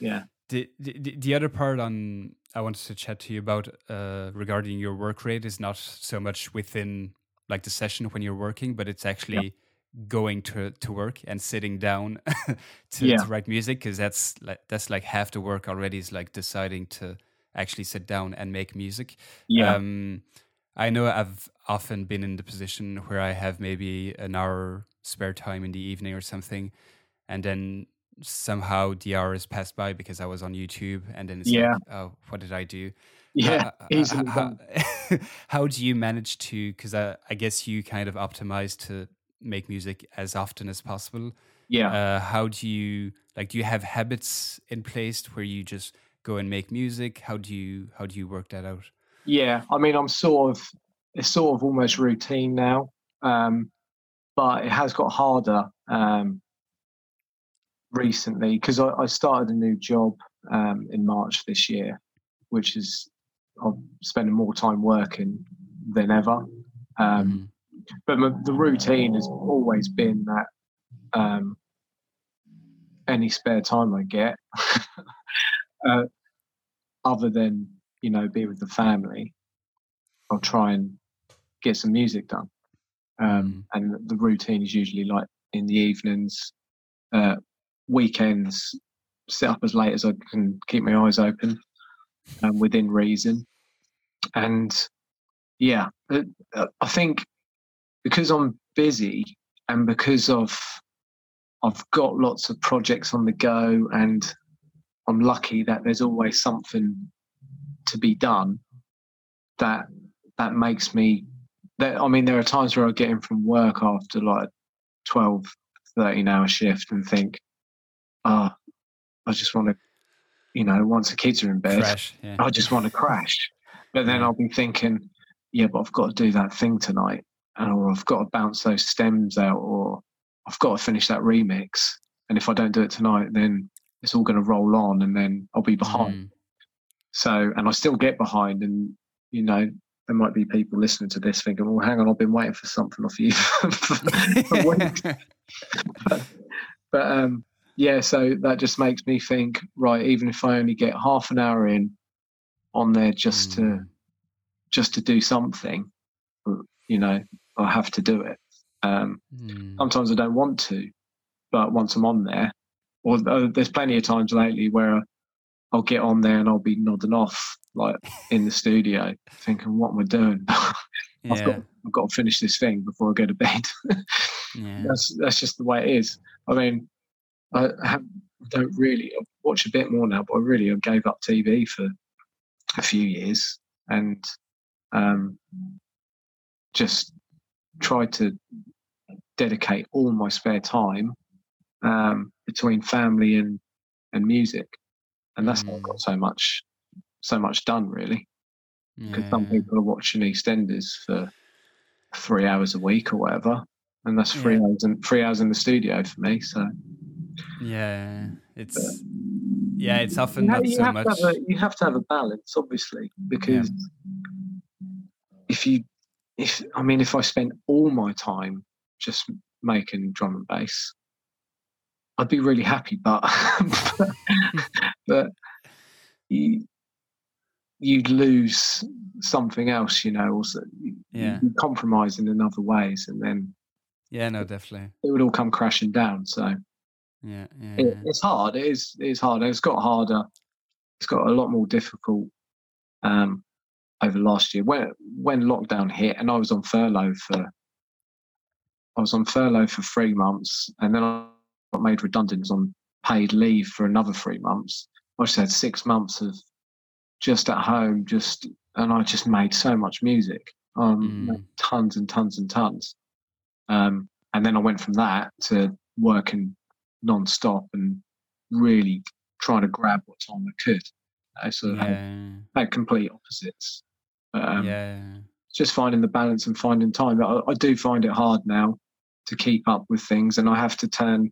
Yeah. The, the, the other part on I wanted to chat to you about uh, regarding your work rate is not so much within like the session when you're working, but it's actually yeah. going to, to work and sitting down to, yeah. to, write music because that's like that's like half the work already is like deciding to actually sit down and make music. Yeah. Um, I know I've often been in the position where I have maybe an hour spare time in the evening or something, and then somehow the hours passed by because I was on YouTube, and then it's yeah. like, oh, what did I do? Yeah, uh, how, how, do you manage to? Because I, I guess you kind of optimize to make music as often as possible. Yeah. Uh, how do you like? Do you have habits in place where you just go and make music? How do you how do you work that out? Yeah, I mean, I'm sort of it's sort of almost routine now, um, but it has got harder. Um, recently because I, I, started a new job um, in March this year, which is I'm spending more time working than ever. Um, mm. But my, the routine has always been that um, any spare time I get, uh, other than you know be with the family, I'll try and get some music done. Um, mm. And the routine is usually like in the evenings, uh, weekends sit up as late as I can keep my eyes open um, within reason. And yeah, uh, I think because I'm busy and because of I've got lots of projects on the go and I'm lucky that there's always something to be done that that makes me that I mean there are times where I get in from work after like 12 13 hour shift and think oh, I just want to, you know, once the kids are in bed, yeah. I just want to crash. But then I'll be thinking, yeah, but I've got to do that thing tonight, or I've got to bounce those stems out, or I've got to finish that remix. And if I don't do it tonight, then it's all going to roll on, and then I'll be behind. Mm. So, and I still get behind, and you know, there might be people listening to this thinking, "Well, hang on, I've been waiting for something off you for weeks." but, but um, yeah, so that just makes me think, right? Even if I only get half an hour in on there just mm. to just to do something, you know, I have to do it. Um, mm. Sometimes I don't want to, but once I'm on there, or uh, there's plenty of times lately where I'll get on there and I'll be nodding off like in the studio, thinking, "What am I doing? I've got I've got to finish this thing before I go to bed." yeah. That's that's just the way it is. I mean, I, don't really I watch a bit more now, but I really I gave up TV for a few years and um, just tried to dedicate all my spare time um, between family and and music, and that's mm. how I got mm. so much so much done really. Because yeah. some people are watching EastEnders for three hours a week or whatever, and that's three yeah. hours in three hours in the studio for me. So yeah, it's yeah, it's often you not so much. A, you have to have a balance, obviously, because yeah. if you if I mean if I spent all my time just making drum and bass, I'd be really happy. But but, but you, you'd lose something else, you know. Also, yeah, you compromise in other ways, and then yeah, no, definitely, it would all come crashing down. So yeah, yeah, it, yeah. it's hard. It is. It's hard. It's got harder. It's got a lot more difficult um, over last year when when lockdown hit, and I was on furlough for. I was on furlough for three months, and then I got made redundant. on paid leave for another three months. I just had six months of just at home, just and I just made so much music, um, mm. tons and tons and tons. Um, and then I went from that to working non-stop and really trying to grab what time I could. Uh, so yeah. had, complete opposites. Um, yeah. Just finding the balance and finding time. I, I do find it hard now to keep up with things, and I have to turn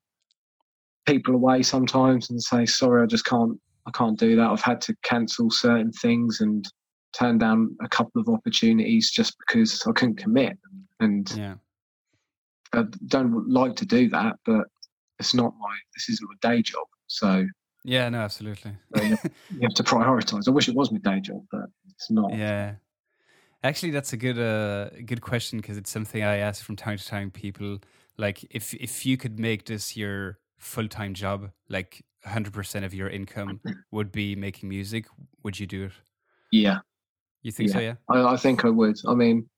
people away sometimes and say, "Sorry, I just can't. I can't do that." I've had to cancel certain things and turn down a couple of opportunities just because I couldn't commit. And yeah. I don't like to do that, but it's not my this isn't my day job. So yeah, no, absolutely. you, have, to prioritize. I wish it was my day job, but it's not. Yeah, actually, that's a good uh, good question because it's something I ask from time to time. People like if if you could make this your full time job, like hundred percent of your income would be making music, would you do it? Yeah. You think yeah. so? Yeah. I, I think I would. I mean,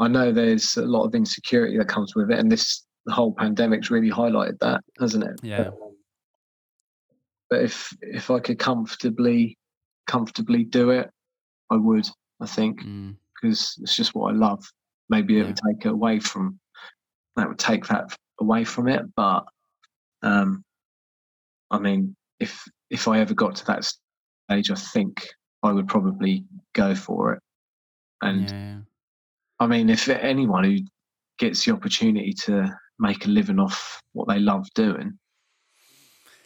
I know there's a lot of insecurity that comes with it, and this the whole pandemic's really highlighted that, hasn't it? Yeah. But, but if if I could comfortably comfortably do it, I would. I think because mm. it's just what I love. Maybe it yeah. would take it away from that would take that away from it, but um, I mean, if if I ever got to that stage, I think I would probably go for it. And yeah. I mean, if anyone who gets the opportunity to make a living off what they love doing.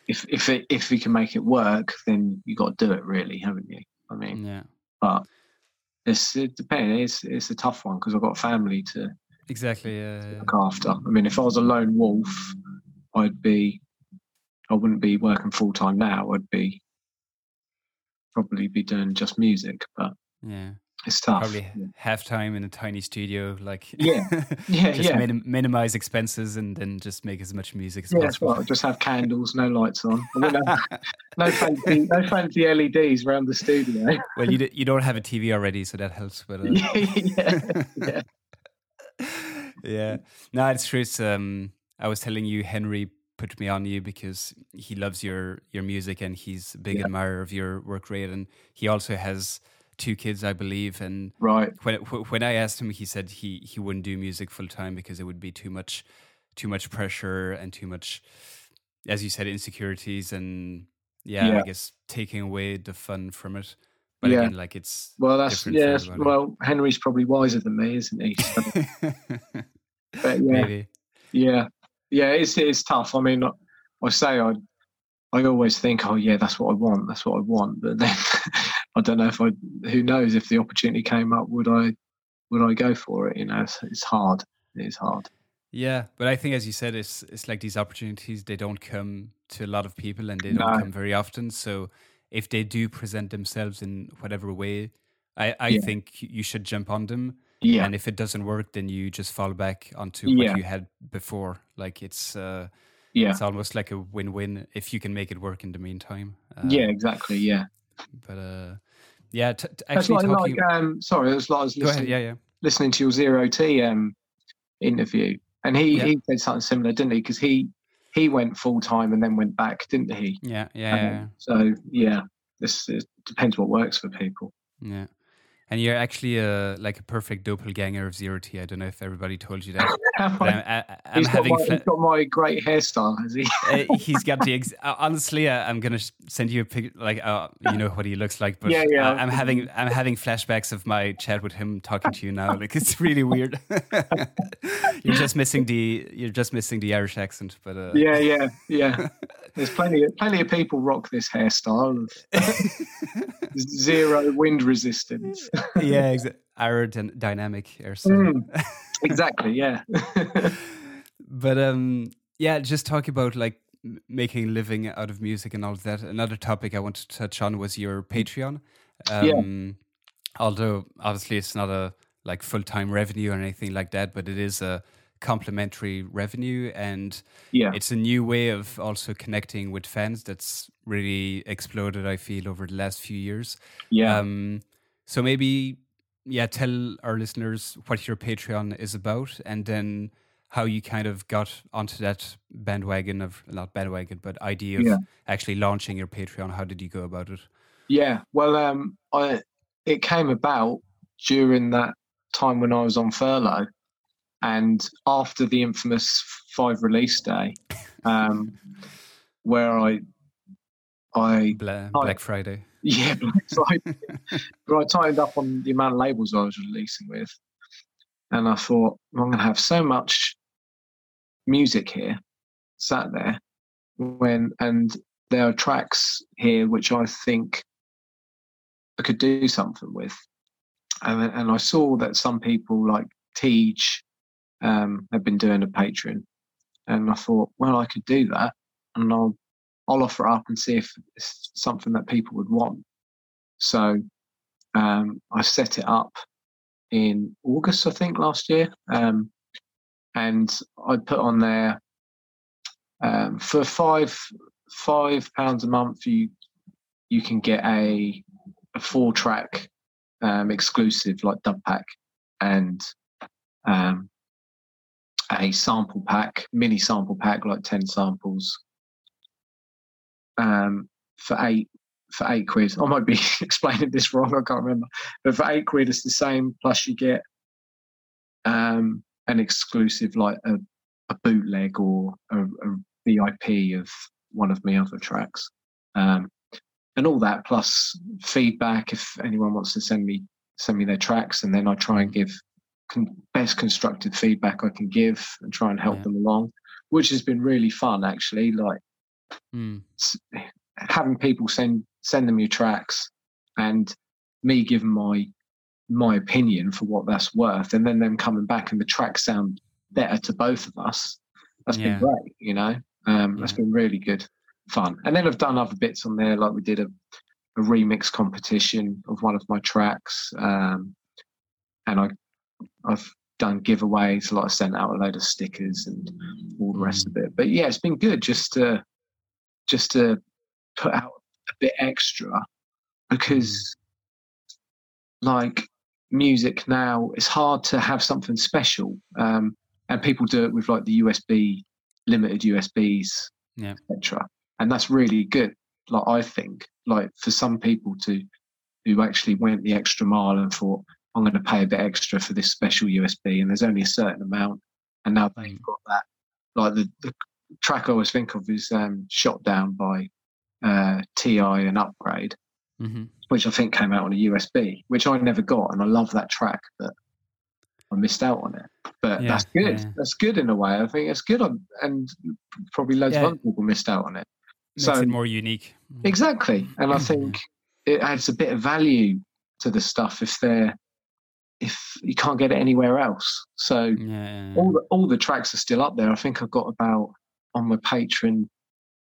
If if it, if you can make it work, then you got to do it, really, haven't you? I mean, yeah. But it's it depends. It's it's a tough one because I've got family to exactly uh, look after. I mean, if I was a lone wolf, I'd be I wouldn't be working full time now. I'd be probably be doing just music, but yeah it's tough. Probably yeah. half time in a tiny studio, like yeah, yeah, just yeah. Minim- minimize expenses and then just make as much music as yeah, possible. Just have candles, no lights on, no fancy, no fancy LEDs around the studio. well, you d- you don't have a TV already, so that helps. But uh... yeah, yeah, yeah. No, it's true. It's, um, I was telling you, Henry put me on you because he loves your your music and he's a big yeah. admirer of your work rate, and he also has two kids, I believe. And right when when I asked him, he said he he wouldn't do music full time because it would be too much too much pressure and too much, as you said, insecurities and yeah, yeah. I guess taking away the fun from it. But yeah. again, like it's well, that's yeah. Well, Henry's probably wiser than me, isn't he? So. but yeah, Maybe. yeah, yeah. It's it's tough. I mean, I say I I always think, oh yeah, that's what I want. That's what I want. But then I don't know if I. Who knows if the opportunity came up, would I would I go for it? You know, it's, it's hard. It is hard. Yeah, but I think, as you said, it's it's like these opportunities. They don't come to a lot of people, and they don't no. come very often. So if they do present themselves in whatever way, I I yeah. think you should jump on them. Yeah. And if it doesn't work, then you just fall back onto yeah. what you had before. Like it's uh, yeah, it's almost like a win-win if you can make it work in the meantime. Uh, yeah, exactly. Yeah. But uh, yeah, t- t- actually, like, um, sorry, it was like I was listening. Yeah, yeah. Listening to your Zero T um interview, and he yeah. he said something similar, didn't he? Because he he went full time and then went back, didn't he? Yeah, yeah. Um, yeah. So yeah, this depends what works for people. Yeah. And you're actually a like a perfect doppelganger of Zero T. I don't know if everybody told you that. I'm, I, am he's having. Got my, fla- he's got my great hairstyle, has he? uh, he's got the. Ex- uh, honestly, uh, I'm gonna send you a pic. Like, uh, you know what he looks like. But yeah, yeah. I'm having I'm having flashbacks of my chat with him talking to you now. Like, it's really weird. you're just missing the you're just missing the Irish accent, but uh, yeah, yeah, yeah. There's plenty of, plenty of people rock this hairstyle of zero wind resistance. yeah, exactly. Aerodynamic hairstyle. Mm, exactly. Yeah. but um, yeah, just talk about like making a living out of music and all of that. Another topic I wanted to touch on was your Patreon. Um, yeah. Although obviously it's not a like full time revenue or anything like that, but it is a complementary revenue and yeah. it's a new way of also connecting with fans that's really exploded i feel over the last few years. Yeah. Um, so maybe yeah tell our listeners what your Patreon is about and then how you kind of got onto that bandwagon of not bandwagon but idea of yeah. actually launching your Patreon. How did you go about it? Yeah. Well um i it came about during that time when i was on furlough and after the infamous five release day, um, where I, I Black, Black Friday, yeah, Black Friday, but I tightened up on the amount of labels I was releasing with, and I thought well, I'm going to have so much music here, sat there, when and there are tracks here which I think I could do something with, and and I saw that some people like Teach um, have been doing a Patreon, and I thought, well, I could do that, and I'll I'll offer up and see if it's something that people would want. So um, I set it up in August, I think, last year, um, and I put on there um, for five five pounds a month. You you can get a a four track um, exclusive like dub pack and um, a sample pack, mini sample pack, like 10 samples, um, for eight for eight quid. I might be explaining this wrong, I can't remember. But for eight quid it's the same, plus you get um, an exclusive like a, a bootleg or a, a, VIP of one of my other tracks. Um, and all that plus feedback if anyone wants to send me send me their tracks and then I try and give con- best constructive feedback I can give and try and help yeah. them along, which has been really fun actually. Like mm. having people send send them your tracks and me giving my my opinion for what that's worth, and then them coming back and the tracks sound better to both of us. That's yeah. been great, you know. Um, yeah. That's been really good fun. And then I've done other bits on there, like we did a, a remix competition of one of my tracks, um, and I I've done giveaways, like I sent out a load of stickers and all the rest of it. But yeah, it's been good just to just to put out a bit extra because like music now it's hard to have something special um, and people do it with like the usb limited usbs yeah. etc and that's really good like i think like for some people to who actually went the extra mile and thought I'm going to pay a bit extra for this special USB, and there's only a certain amount. And now they've got that. Like the, the track I always think of is um, shot down by uh, TI and Upgrade. mm-hmm. which I think came out on a USB, which I never got, and I love that track, but I missed out on it. But yeah, that's good. Yeah. That's good in a way. I think it's good, on, and probably loads yeah. of other people missed out on it. Makes so, it more unique. Exactly, and I think it adds a bit of value to the stuff if they're if you can't get it anywhere else. So all the all the tracks are still up there. I think I've got about on my Patreon.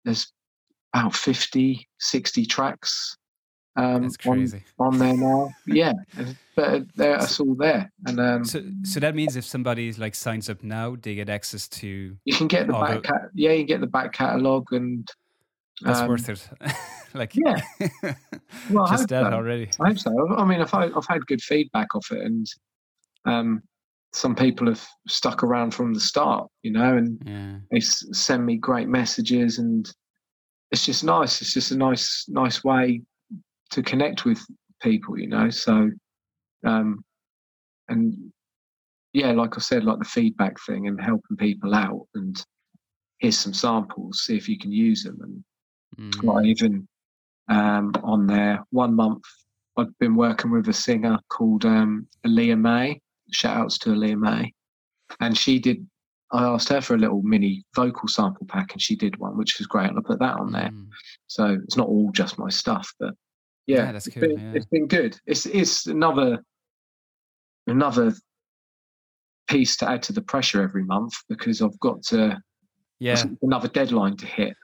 There's about 50, 60 tracks um. On, on, there now. yeah, but they're, that's all there. And um, so, so that means if somebody like signs up now, they get access to. You can get the back. The... Cat- yeah, you get the back catalog, and that's um, worth it. like yeah, well, just that so. already. I hope so. I mean, I've I've had good feedback off it, and um, some people have stuck around from the start, you know, and yeah. they send me great messages, and it's just nice. It's just a nice nice way to connect with people, you know. So, um, and yeah, like I said, like the feedback thing and helping people out, and here's some samples, see if you can use them, and mm. like even um, on there one month. I've been working with a singer called um, Aaliyah May. Shout outs to Aaliyah May. And she did I asked her for a little mini vocal sample pack, and she did one, which was great. And I put that on there. Mm. So it's not all just my stuff, but yeah, yeah that's it's, cool, been, yeah. it's been good. It's it's another another piece to add to the pressure every month because I've got to yeah another deadline to hit.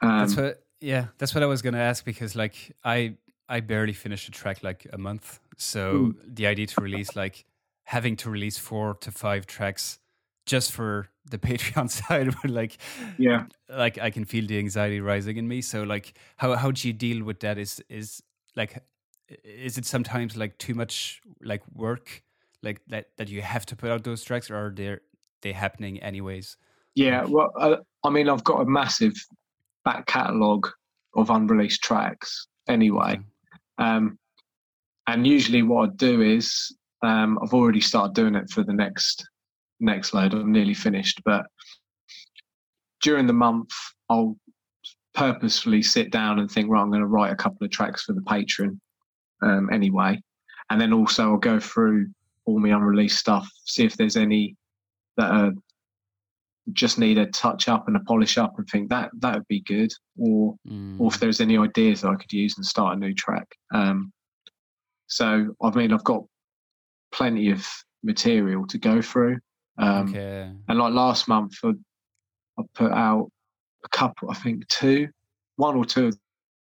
Um, that's what yeah, that's what I was gonna ask because like I I barely finished a track like a month, so mm. the idea to release like having to release four to five tracks just for the Patreon side, but like, yeah, like I can feel the anxiety rising in me. So like, how how do you deal with that? Is is like, is it sometimes like too much like work, like that that you have to put out those tracks, or are they they happening anyways? Yeah, well, uh, I mean, I've got a massive back catalogue of unreleased tracks anyway. Um, and usually, what I do is um, I've already started doing it for the next next load. I'm nearly finished, but during the month, I'll purposefully sit down and think, right, I'm going to write a couple of tracks for the Patreon um, anyway. And then also I'll go through all my unreleased stuff, see if there's any that are just need a touch up and a polish up and think that that would be good or mm. or if mm. there's any ideas that I could use and start a new track. Um, so I mean I've got plenty of material to go through. Um, okay. And like last month, I, I, put out a couple, I think two, one or two of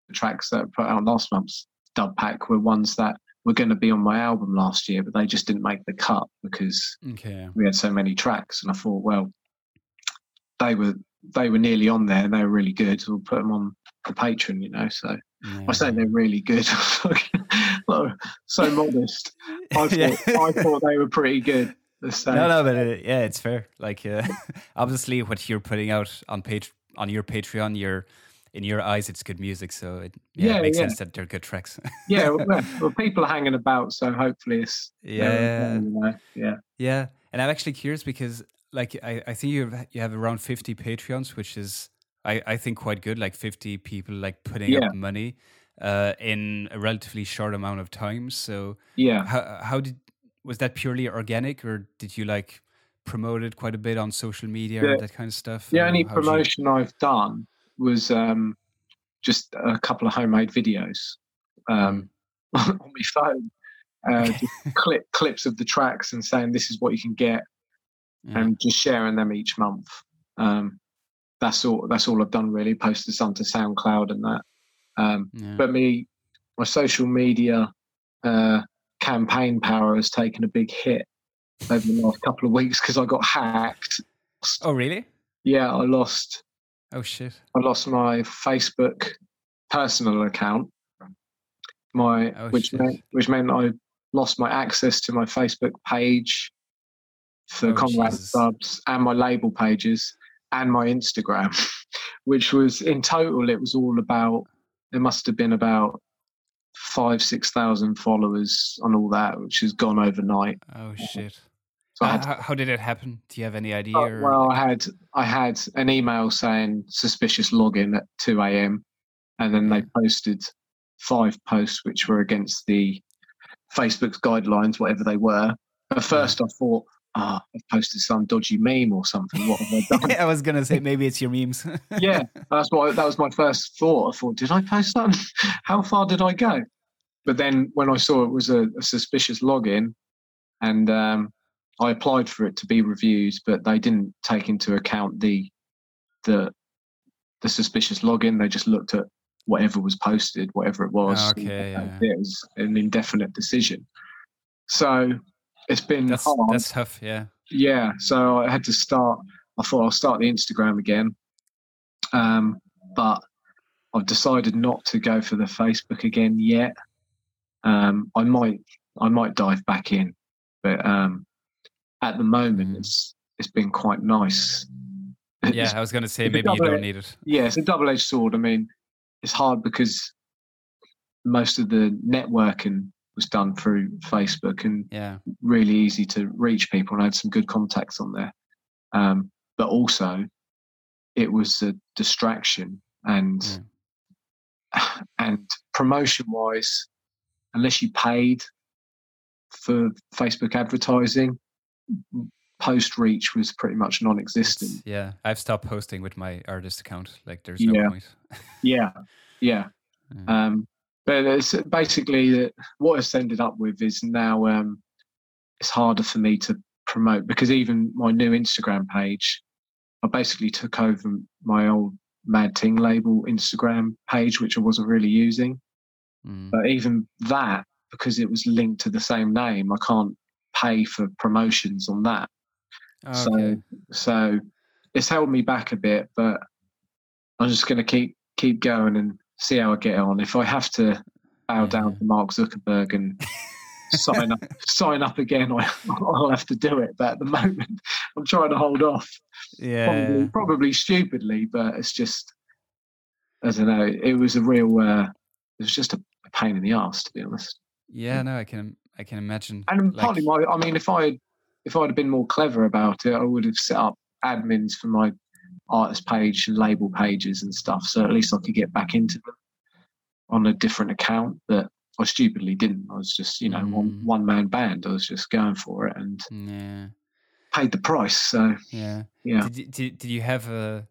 the tracks that I put out last month's dub pack were ones that were going to be on my album last year, but they just didn't make the cut because okay. we had so many tracks. And I thought, well, they were they were nearly on there and they were really good. So we'll put them on the Patreon, you know. So yeah. I say they're really good. so modest. I thought, yeah. I thought they were pretty good. No, no, but uh, yeah, it's fair. Like, uh, obviously, what you're putting out on page on your Patreon, you're in your eyes, it's good music. So it, yeah, yeah it makes yeah. sense that they're good tracks. yeah, well, well, people are hanging about, so hopefully it's yeah, yeah, yeah. And I'm actually curious because, like, I, I think you have you have around 50 Patreons, which is I I think quite good. Like 50 people like putting yeah. up money uh, in a relatively short amount of time. So yeah, how how did was that purely organic, or did you like promote it quite a bit on social media yeah. that kind of stuff? The only promotion you... I've done was um, just a couple of homemade videos um, mm. on my phone, uh, clip clips of the tracks and saying this is what you can get, and just sharing them each month. Um, that's all. That's all I've done really. Posted some to SoundCloud and that. Um, yeah. But me, my social media uh, campaign power has taken a big hit over the last couple of weeks because I got hacked. Oh, really? Yeah, I lost. Oh shit! I lost my Facebook personal account, my oh, which shit. meant which meant I lost my access to my Facebook page for oh, Conrad Subs and my label pages and my Instagram, which was in total it was all about. there must have been about five, six thousand followers on all that, which has gone overnight. Oh shit! So uh, how, how, did it happen? Do you have any idea? Uh, well, I had I had an email saying suspicious login at two a.m. and then they posted five posts which were against the Facebook's guidelines, whatever they were. At first, I thought, ah, oh, I've posted some dodgy meme or something. What have I done? I was gonna say maybe it's your memes. yeah, that's what that was my first thought. I thought, did I post something? How far did I go? But then when I saw it was a, a suspicious login, and um, I applied for it to be reviewed, but they didn't take into account the the the suspicious login. They just looked at whatever was posted, whatever it was. Okay, yeah. It was an indefinite decision. So it's been that's, hard. That's tough, yeah. Yeah. So I had to start. I thought I'll start the Instagram again, um, but I've decided not to go for the Facebook again yet. Um, I might, I might dive back in, but um, at the moment, mm. it's it's been quite nice. Yeah, it's, I was going to say maybe you don't need it. Yeah, it's a double-edged sword. I mean, it's hard because most of the networking was done through Facebook and yeah. really easy to reach people. And I had some good contacts on there. Um, but also, it was a distraction and yeah. and promotion wise, unless you paid for Facebook advertising, post reach was pretty much non-existent. It's, yeah, I've stopped posting with my artist account. Like, there's no yeah. point. yeah, yeah. Mm. Um, but it's basically what it's ended up with is now um, it's harder for me to promote because even my new Instagram page, I basically took over my old Mad Ting label Instagram page, which I wasn't really using. Mm. But even that, because it was linked to the same name, I can't pay for promotions on that. Okay. So, so it's held me back a bit, but I'm just going to keep keep going and see how I get on. If I have to bow down to Mark Zuckerberg and sign up sign up again, I, will have to do it. But at the moment, I'm trying to hold off. Yeah, probably, probably stupidly, but it's just I don't know. It was a real. Uh, it was just a pain in the ass, to be honest. Yeah, no, I can I can imagine. And like... partly my, I mean, if I had if I'd have been more clever about it, I would have set up admins for my artist page and label pages and stuff. So at least I could get back into them on a different account. But I stupidly didn't. I was just, you know, mm. one one man band. I was just going for it and yeah. paid the price. So yeah, yeah. Did, did, did you have a?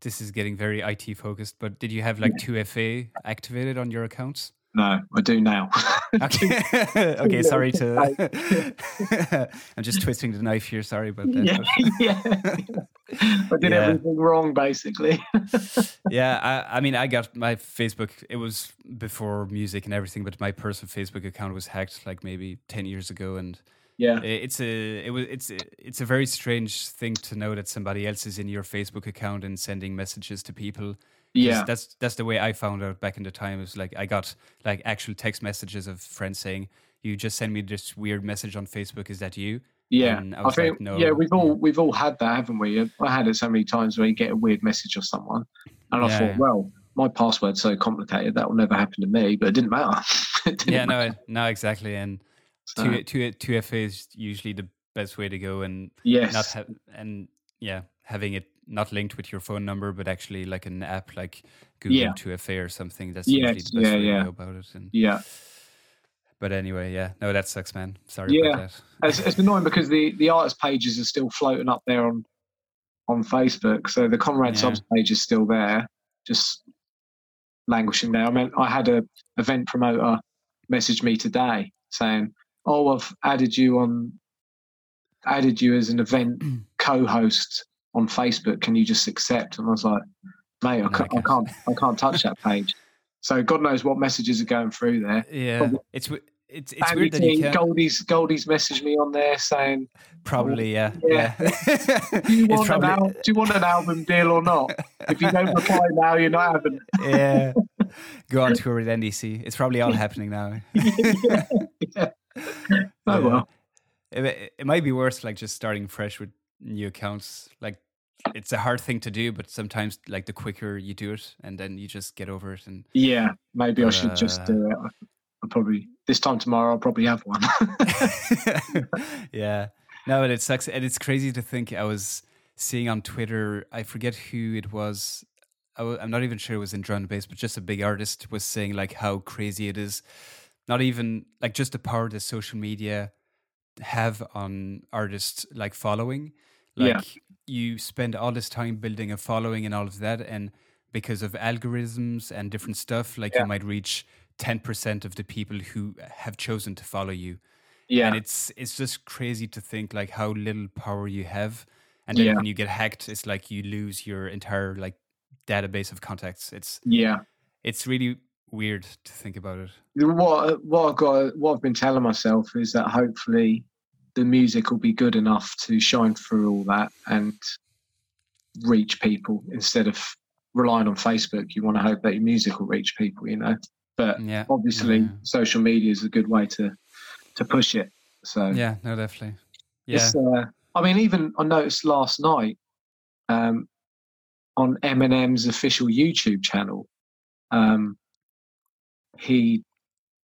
This is getting very IT focused, but did you have like two yeah. FA activated on your accounts? No, I do now. okay, okay sorry to. I'm just twisting the knife here. Sorry about that. Yeah, yeah. I did yeah. everything wrong, basically. yeah, I, I mean, I got my Facebook. It was before music and everything, but my personal Facebook account was hacked like maybe ten years ago, and yeah, it's a it was it's it's a very strange thing to know that somebody else is in your Facebook account and sending messages to people yeah that's that's the way i found out back in the time it was like i got like actual text messages of friends saying you just send me this weird message on facebook is that you yeah I, I, think like, no. yeah we've all we've all had that haven't we i had it so many times where you get a weird message or someone and i yeah. thought well my password's so complicated that will never happen to me but it didn't matter it didn't yeah matter. no no exactly and so. two, two, 2fa is usually the best way to go and yes not have and yeah having it not linked with your phone number, but actually like an app like Google yeah. 2FA or something. That's yes, usually the best yeah, way yeah. to go about it. And, yeah. But anyway, yeah, no, that sucks, man. Sorry yeah. about that. it's, it's annoying because the, the artist pages are still floating up there on on Facebook. So the Conrad yeah. Subs page is still there, just languishing there. I mean, I had a event promoter message me today saying, "Oh, I've added you on, added you as an event co-host on Facebook, can you just accept? And I was like, mate, I oh can't, I can't, I can't touch that page. So God knows what messages are going through there. Yeah, Probably, it's it's it's weird that can. Goldie's Goldie's messaged me on there saying, probably yeah, yeah. yeah. do, you want probably... al- do you want an album deal or not? If you don't reply now, you're not having. It. yeah, go on tour with Andy C. It's probably all happening now. yeah, yeah. Oh well. It, it might be worse, like just starting fresh with new accounts. Like it's a hard thing to do, but sometimes like the quicker you do it, and then you just get over it. And yeah, maybe I should uh, just do it. I'll probably this time tomorrow. I'll probably have one. yeah, no, but it sucks, and it's crazy to think I was seeing on Twitter. I forget who it was. i w- I'm not even sure it was in drum and bass, but just a big artist was saying like how crazy it is. Not even like just the power that social media have on artists like following. Like Yeah. You spend all this time building a following and all of that, and because of algorithms and different stuff, like Yeah. you might reach ten percent of the people who have chosen to follow you Yeah. and it's it's just crazy to think like how little power you have and then Yeah. when you get hacked it's like you lose your entire like database of contacts it's yeah. it's really weird to think about it What uh, what I've got what I've been telling myself is that hopefully the music will be good enough to shine through all that and reach people instead of relying on Facebook. You want to hope that your music will reach people, you know. But yeah obviously, yeah. social media is a good way to to push it. So yeah no definitely yeah uh, I mean, even I noticed last night um, on Eminem's official YouTube channel, um, he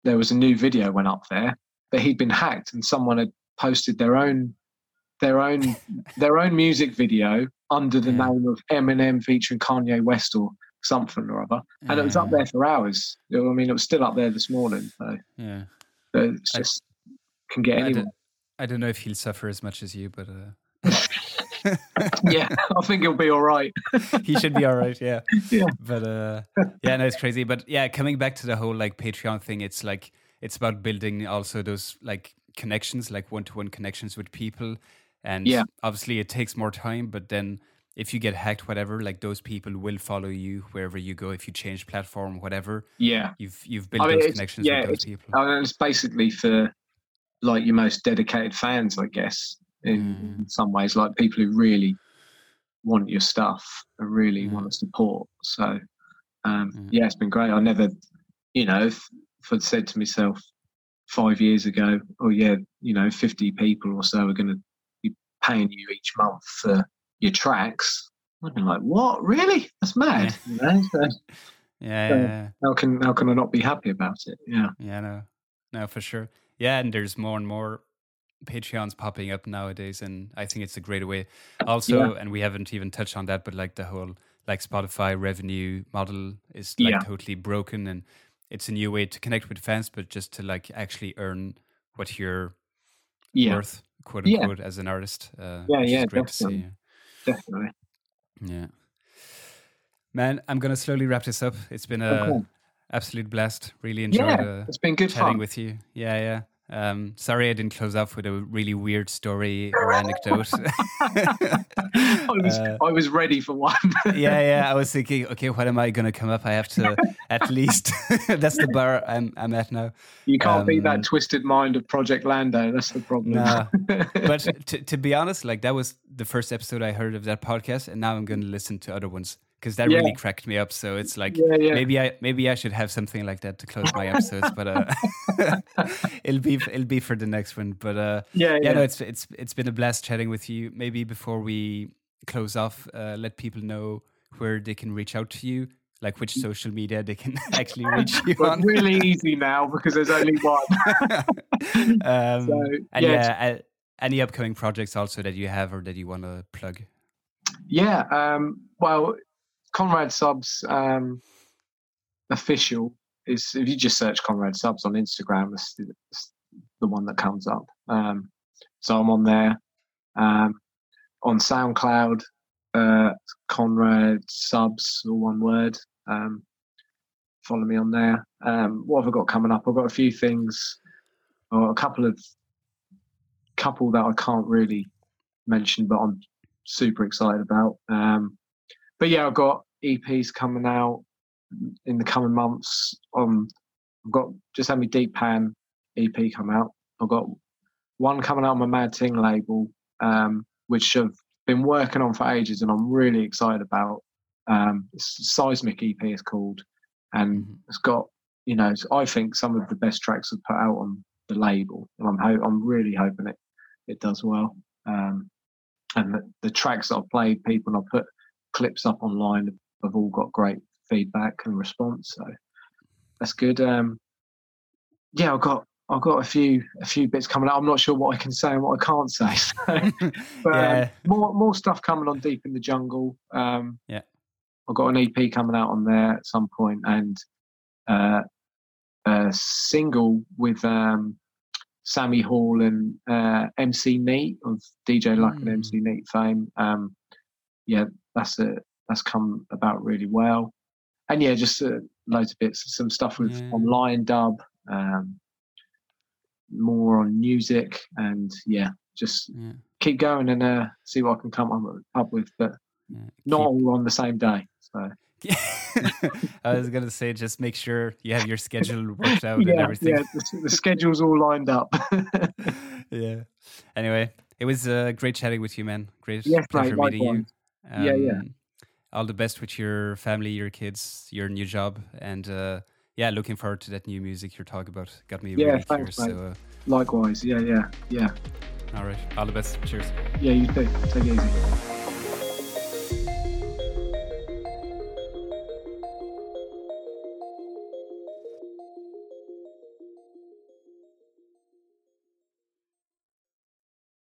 there was a new video went up there that he'd been hacked and someone had posted their own their own their own music video under the Yeah. name of Eminem featuring Kanye West or something or other, and it was up there for hours. You know what I mean, it was still up there this morning. So yeah uh, it's I- just can get I anywhere. don't, I don't know if he'll suffer as much as you but uh yeah, I think he'll be all right. he should be all right yeah Yeah. but uh yeah no it's crazy but yeah coming back to the whole like patreon thing it's like it's about building also those like connections like one-to-one connections with people and Yeah. obviously it takes more time but then if you get hacked whatever like those people will follow you wherever you go if you change platform whatever Yeah, you've you've built I mean, those connections yeah, with those it's- people I mean, it's basically for like your most dedicated fans, I guess. In, Mm. some ways, like people who really want your stuff and really Mm. want to support. So, um, Mm. yeah, it's been great. I never, you know, if, if I'd said to myself five years ago, oh yeah, you know, fifty people or so are going to be paying you each month for your tracks. I'd be like, what? Really? That's mad. You know? So yeah, so- yeah, yeah. how can how can I not be happy about it? Yeah. Yeah, no, no, for sure. Yeah, and there's more and more Patreons popping up nowadays, and I think it's a great way. Also, and we haven't even touched on that, but like the whole like Spotify revenue model is like Yeah. totally broken, and it's a new way to connect with fans, but just to like actually earn what you're Yeah. worth, quote Yeah. unquote, as an artist. Uh, Yeah, yeah, is great to see. definitely. Definitely. Yeah, man, I'm gonna slowly wrap this up. It's been a Okay. absolute blast. Really enjoyed. Yeah, uh, it's been good chatting fun. with you. Yeah, yeah. Um, sorry I didn't close off with a really weird story or anecdote. I was Uh, I was ready for one. yeah, yeah. I was thinking, okay, what am I going to come up? I have to at least. that's the bar I'm I'm at now. you can't be um, that twisted mind of Project Lando. That's the problem. Nah. But to to be honest, like that was the first episode I heard of that podcast, and now I'm going to listen to other ones because that Yeah. really cracked me up. So it's like yeah, yeah. maybe I maybe I should have something like that to close my episodes, but uh, it'll be it'll be for the next one. But uh, yeah, yeah, no, it's it's it's been a blast chatting with you. Maybe before we close off, uh, let people know where they can reach out to you, like which social media they can actually reach you on. really easy now because there's only one. um, So and yeah, any upcoming projects also that you have or that you want to plug? yeah. Um, well, Conrad Subs um, official is if you just search Conrad Subs on Instagram, it's, it's the one that comes up. Um, so I'm on there. Um, on SoundCloud, uh, Conrad Subs, all one word. Um, follow me on there. Um, what have I got coming up? I've got a few things, or a couple of couple that I can't really mention, but I'm super excited about. Um, but yeah, I've got EPs coming out in the coming months. Um, I've got just had my Deep Pan EP come out. I've got one coming out on my Mad Ting label, um, which I've been working on for ages, and I'm really excited about. Um, Seismic EP is called, and Mhm. it's got you know I think some of the best tracks I've put out on the label, and I'm ho- I'm really hoping it it does well. Um, and the, the tracks that I've played, people and I put clips up online have all got great feedback and response. So that's good. Um, yeah, I've got I've got a few a few bits coming out. I'm not sure what I can say and what I can't say. So, but, um, more more stuff coming on deep in the jungle. Um, Yeah. I've got an EP coming out on there at some point, and uh, a single with um, Sammy Hall and uh, MC Neat of DJ Luck mm. and MC. Neat fame. Um, yeah, that's a that's come about really well, and yeah, just uh, loads of bits, some stuff with yeah. online dub, um, more on music, and yeah, just yeah. keep going and uh, see what I can come up with, but yeah, not all on the same day. So. I was gonna say, just make sure you have your schedule worked out yeah, and everything. Yeah, the, the schedule's all lined up. yeah. Anyway, it was uh, great chatting with you, man. Great yes, pleasure meeting you. Um, yeah, yeah. Um, all the best with your family, your kids, your new job, and uh, yeah, looking forward to that new music you're talking about. Got me yeah, really thanks, curious. So, uh, Likewise, yeah, yeah, yeah. All right, all the best. Cheers. Yeah, you too. Take it easy.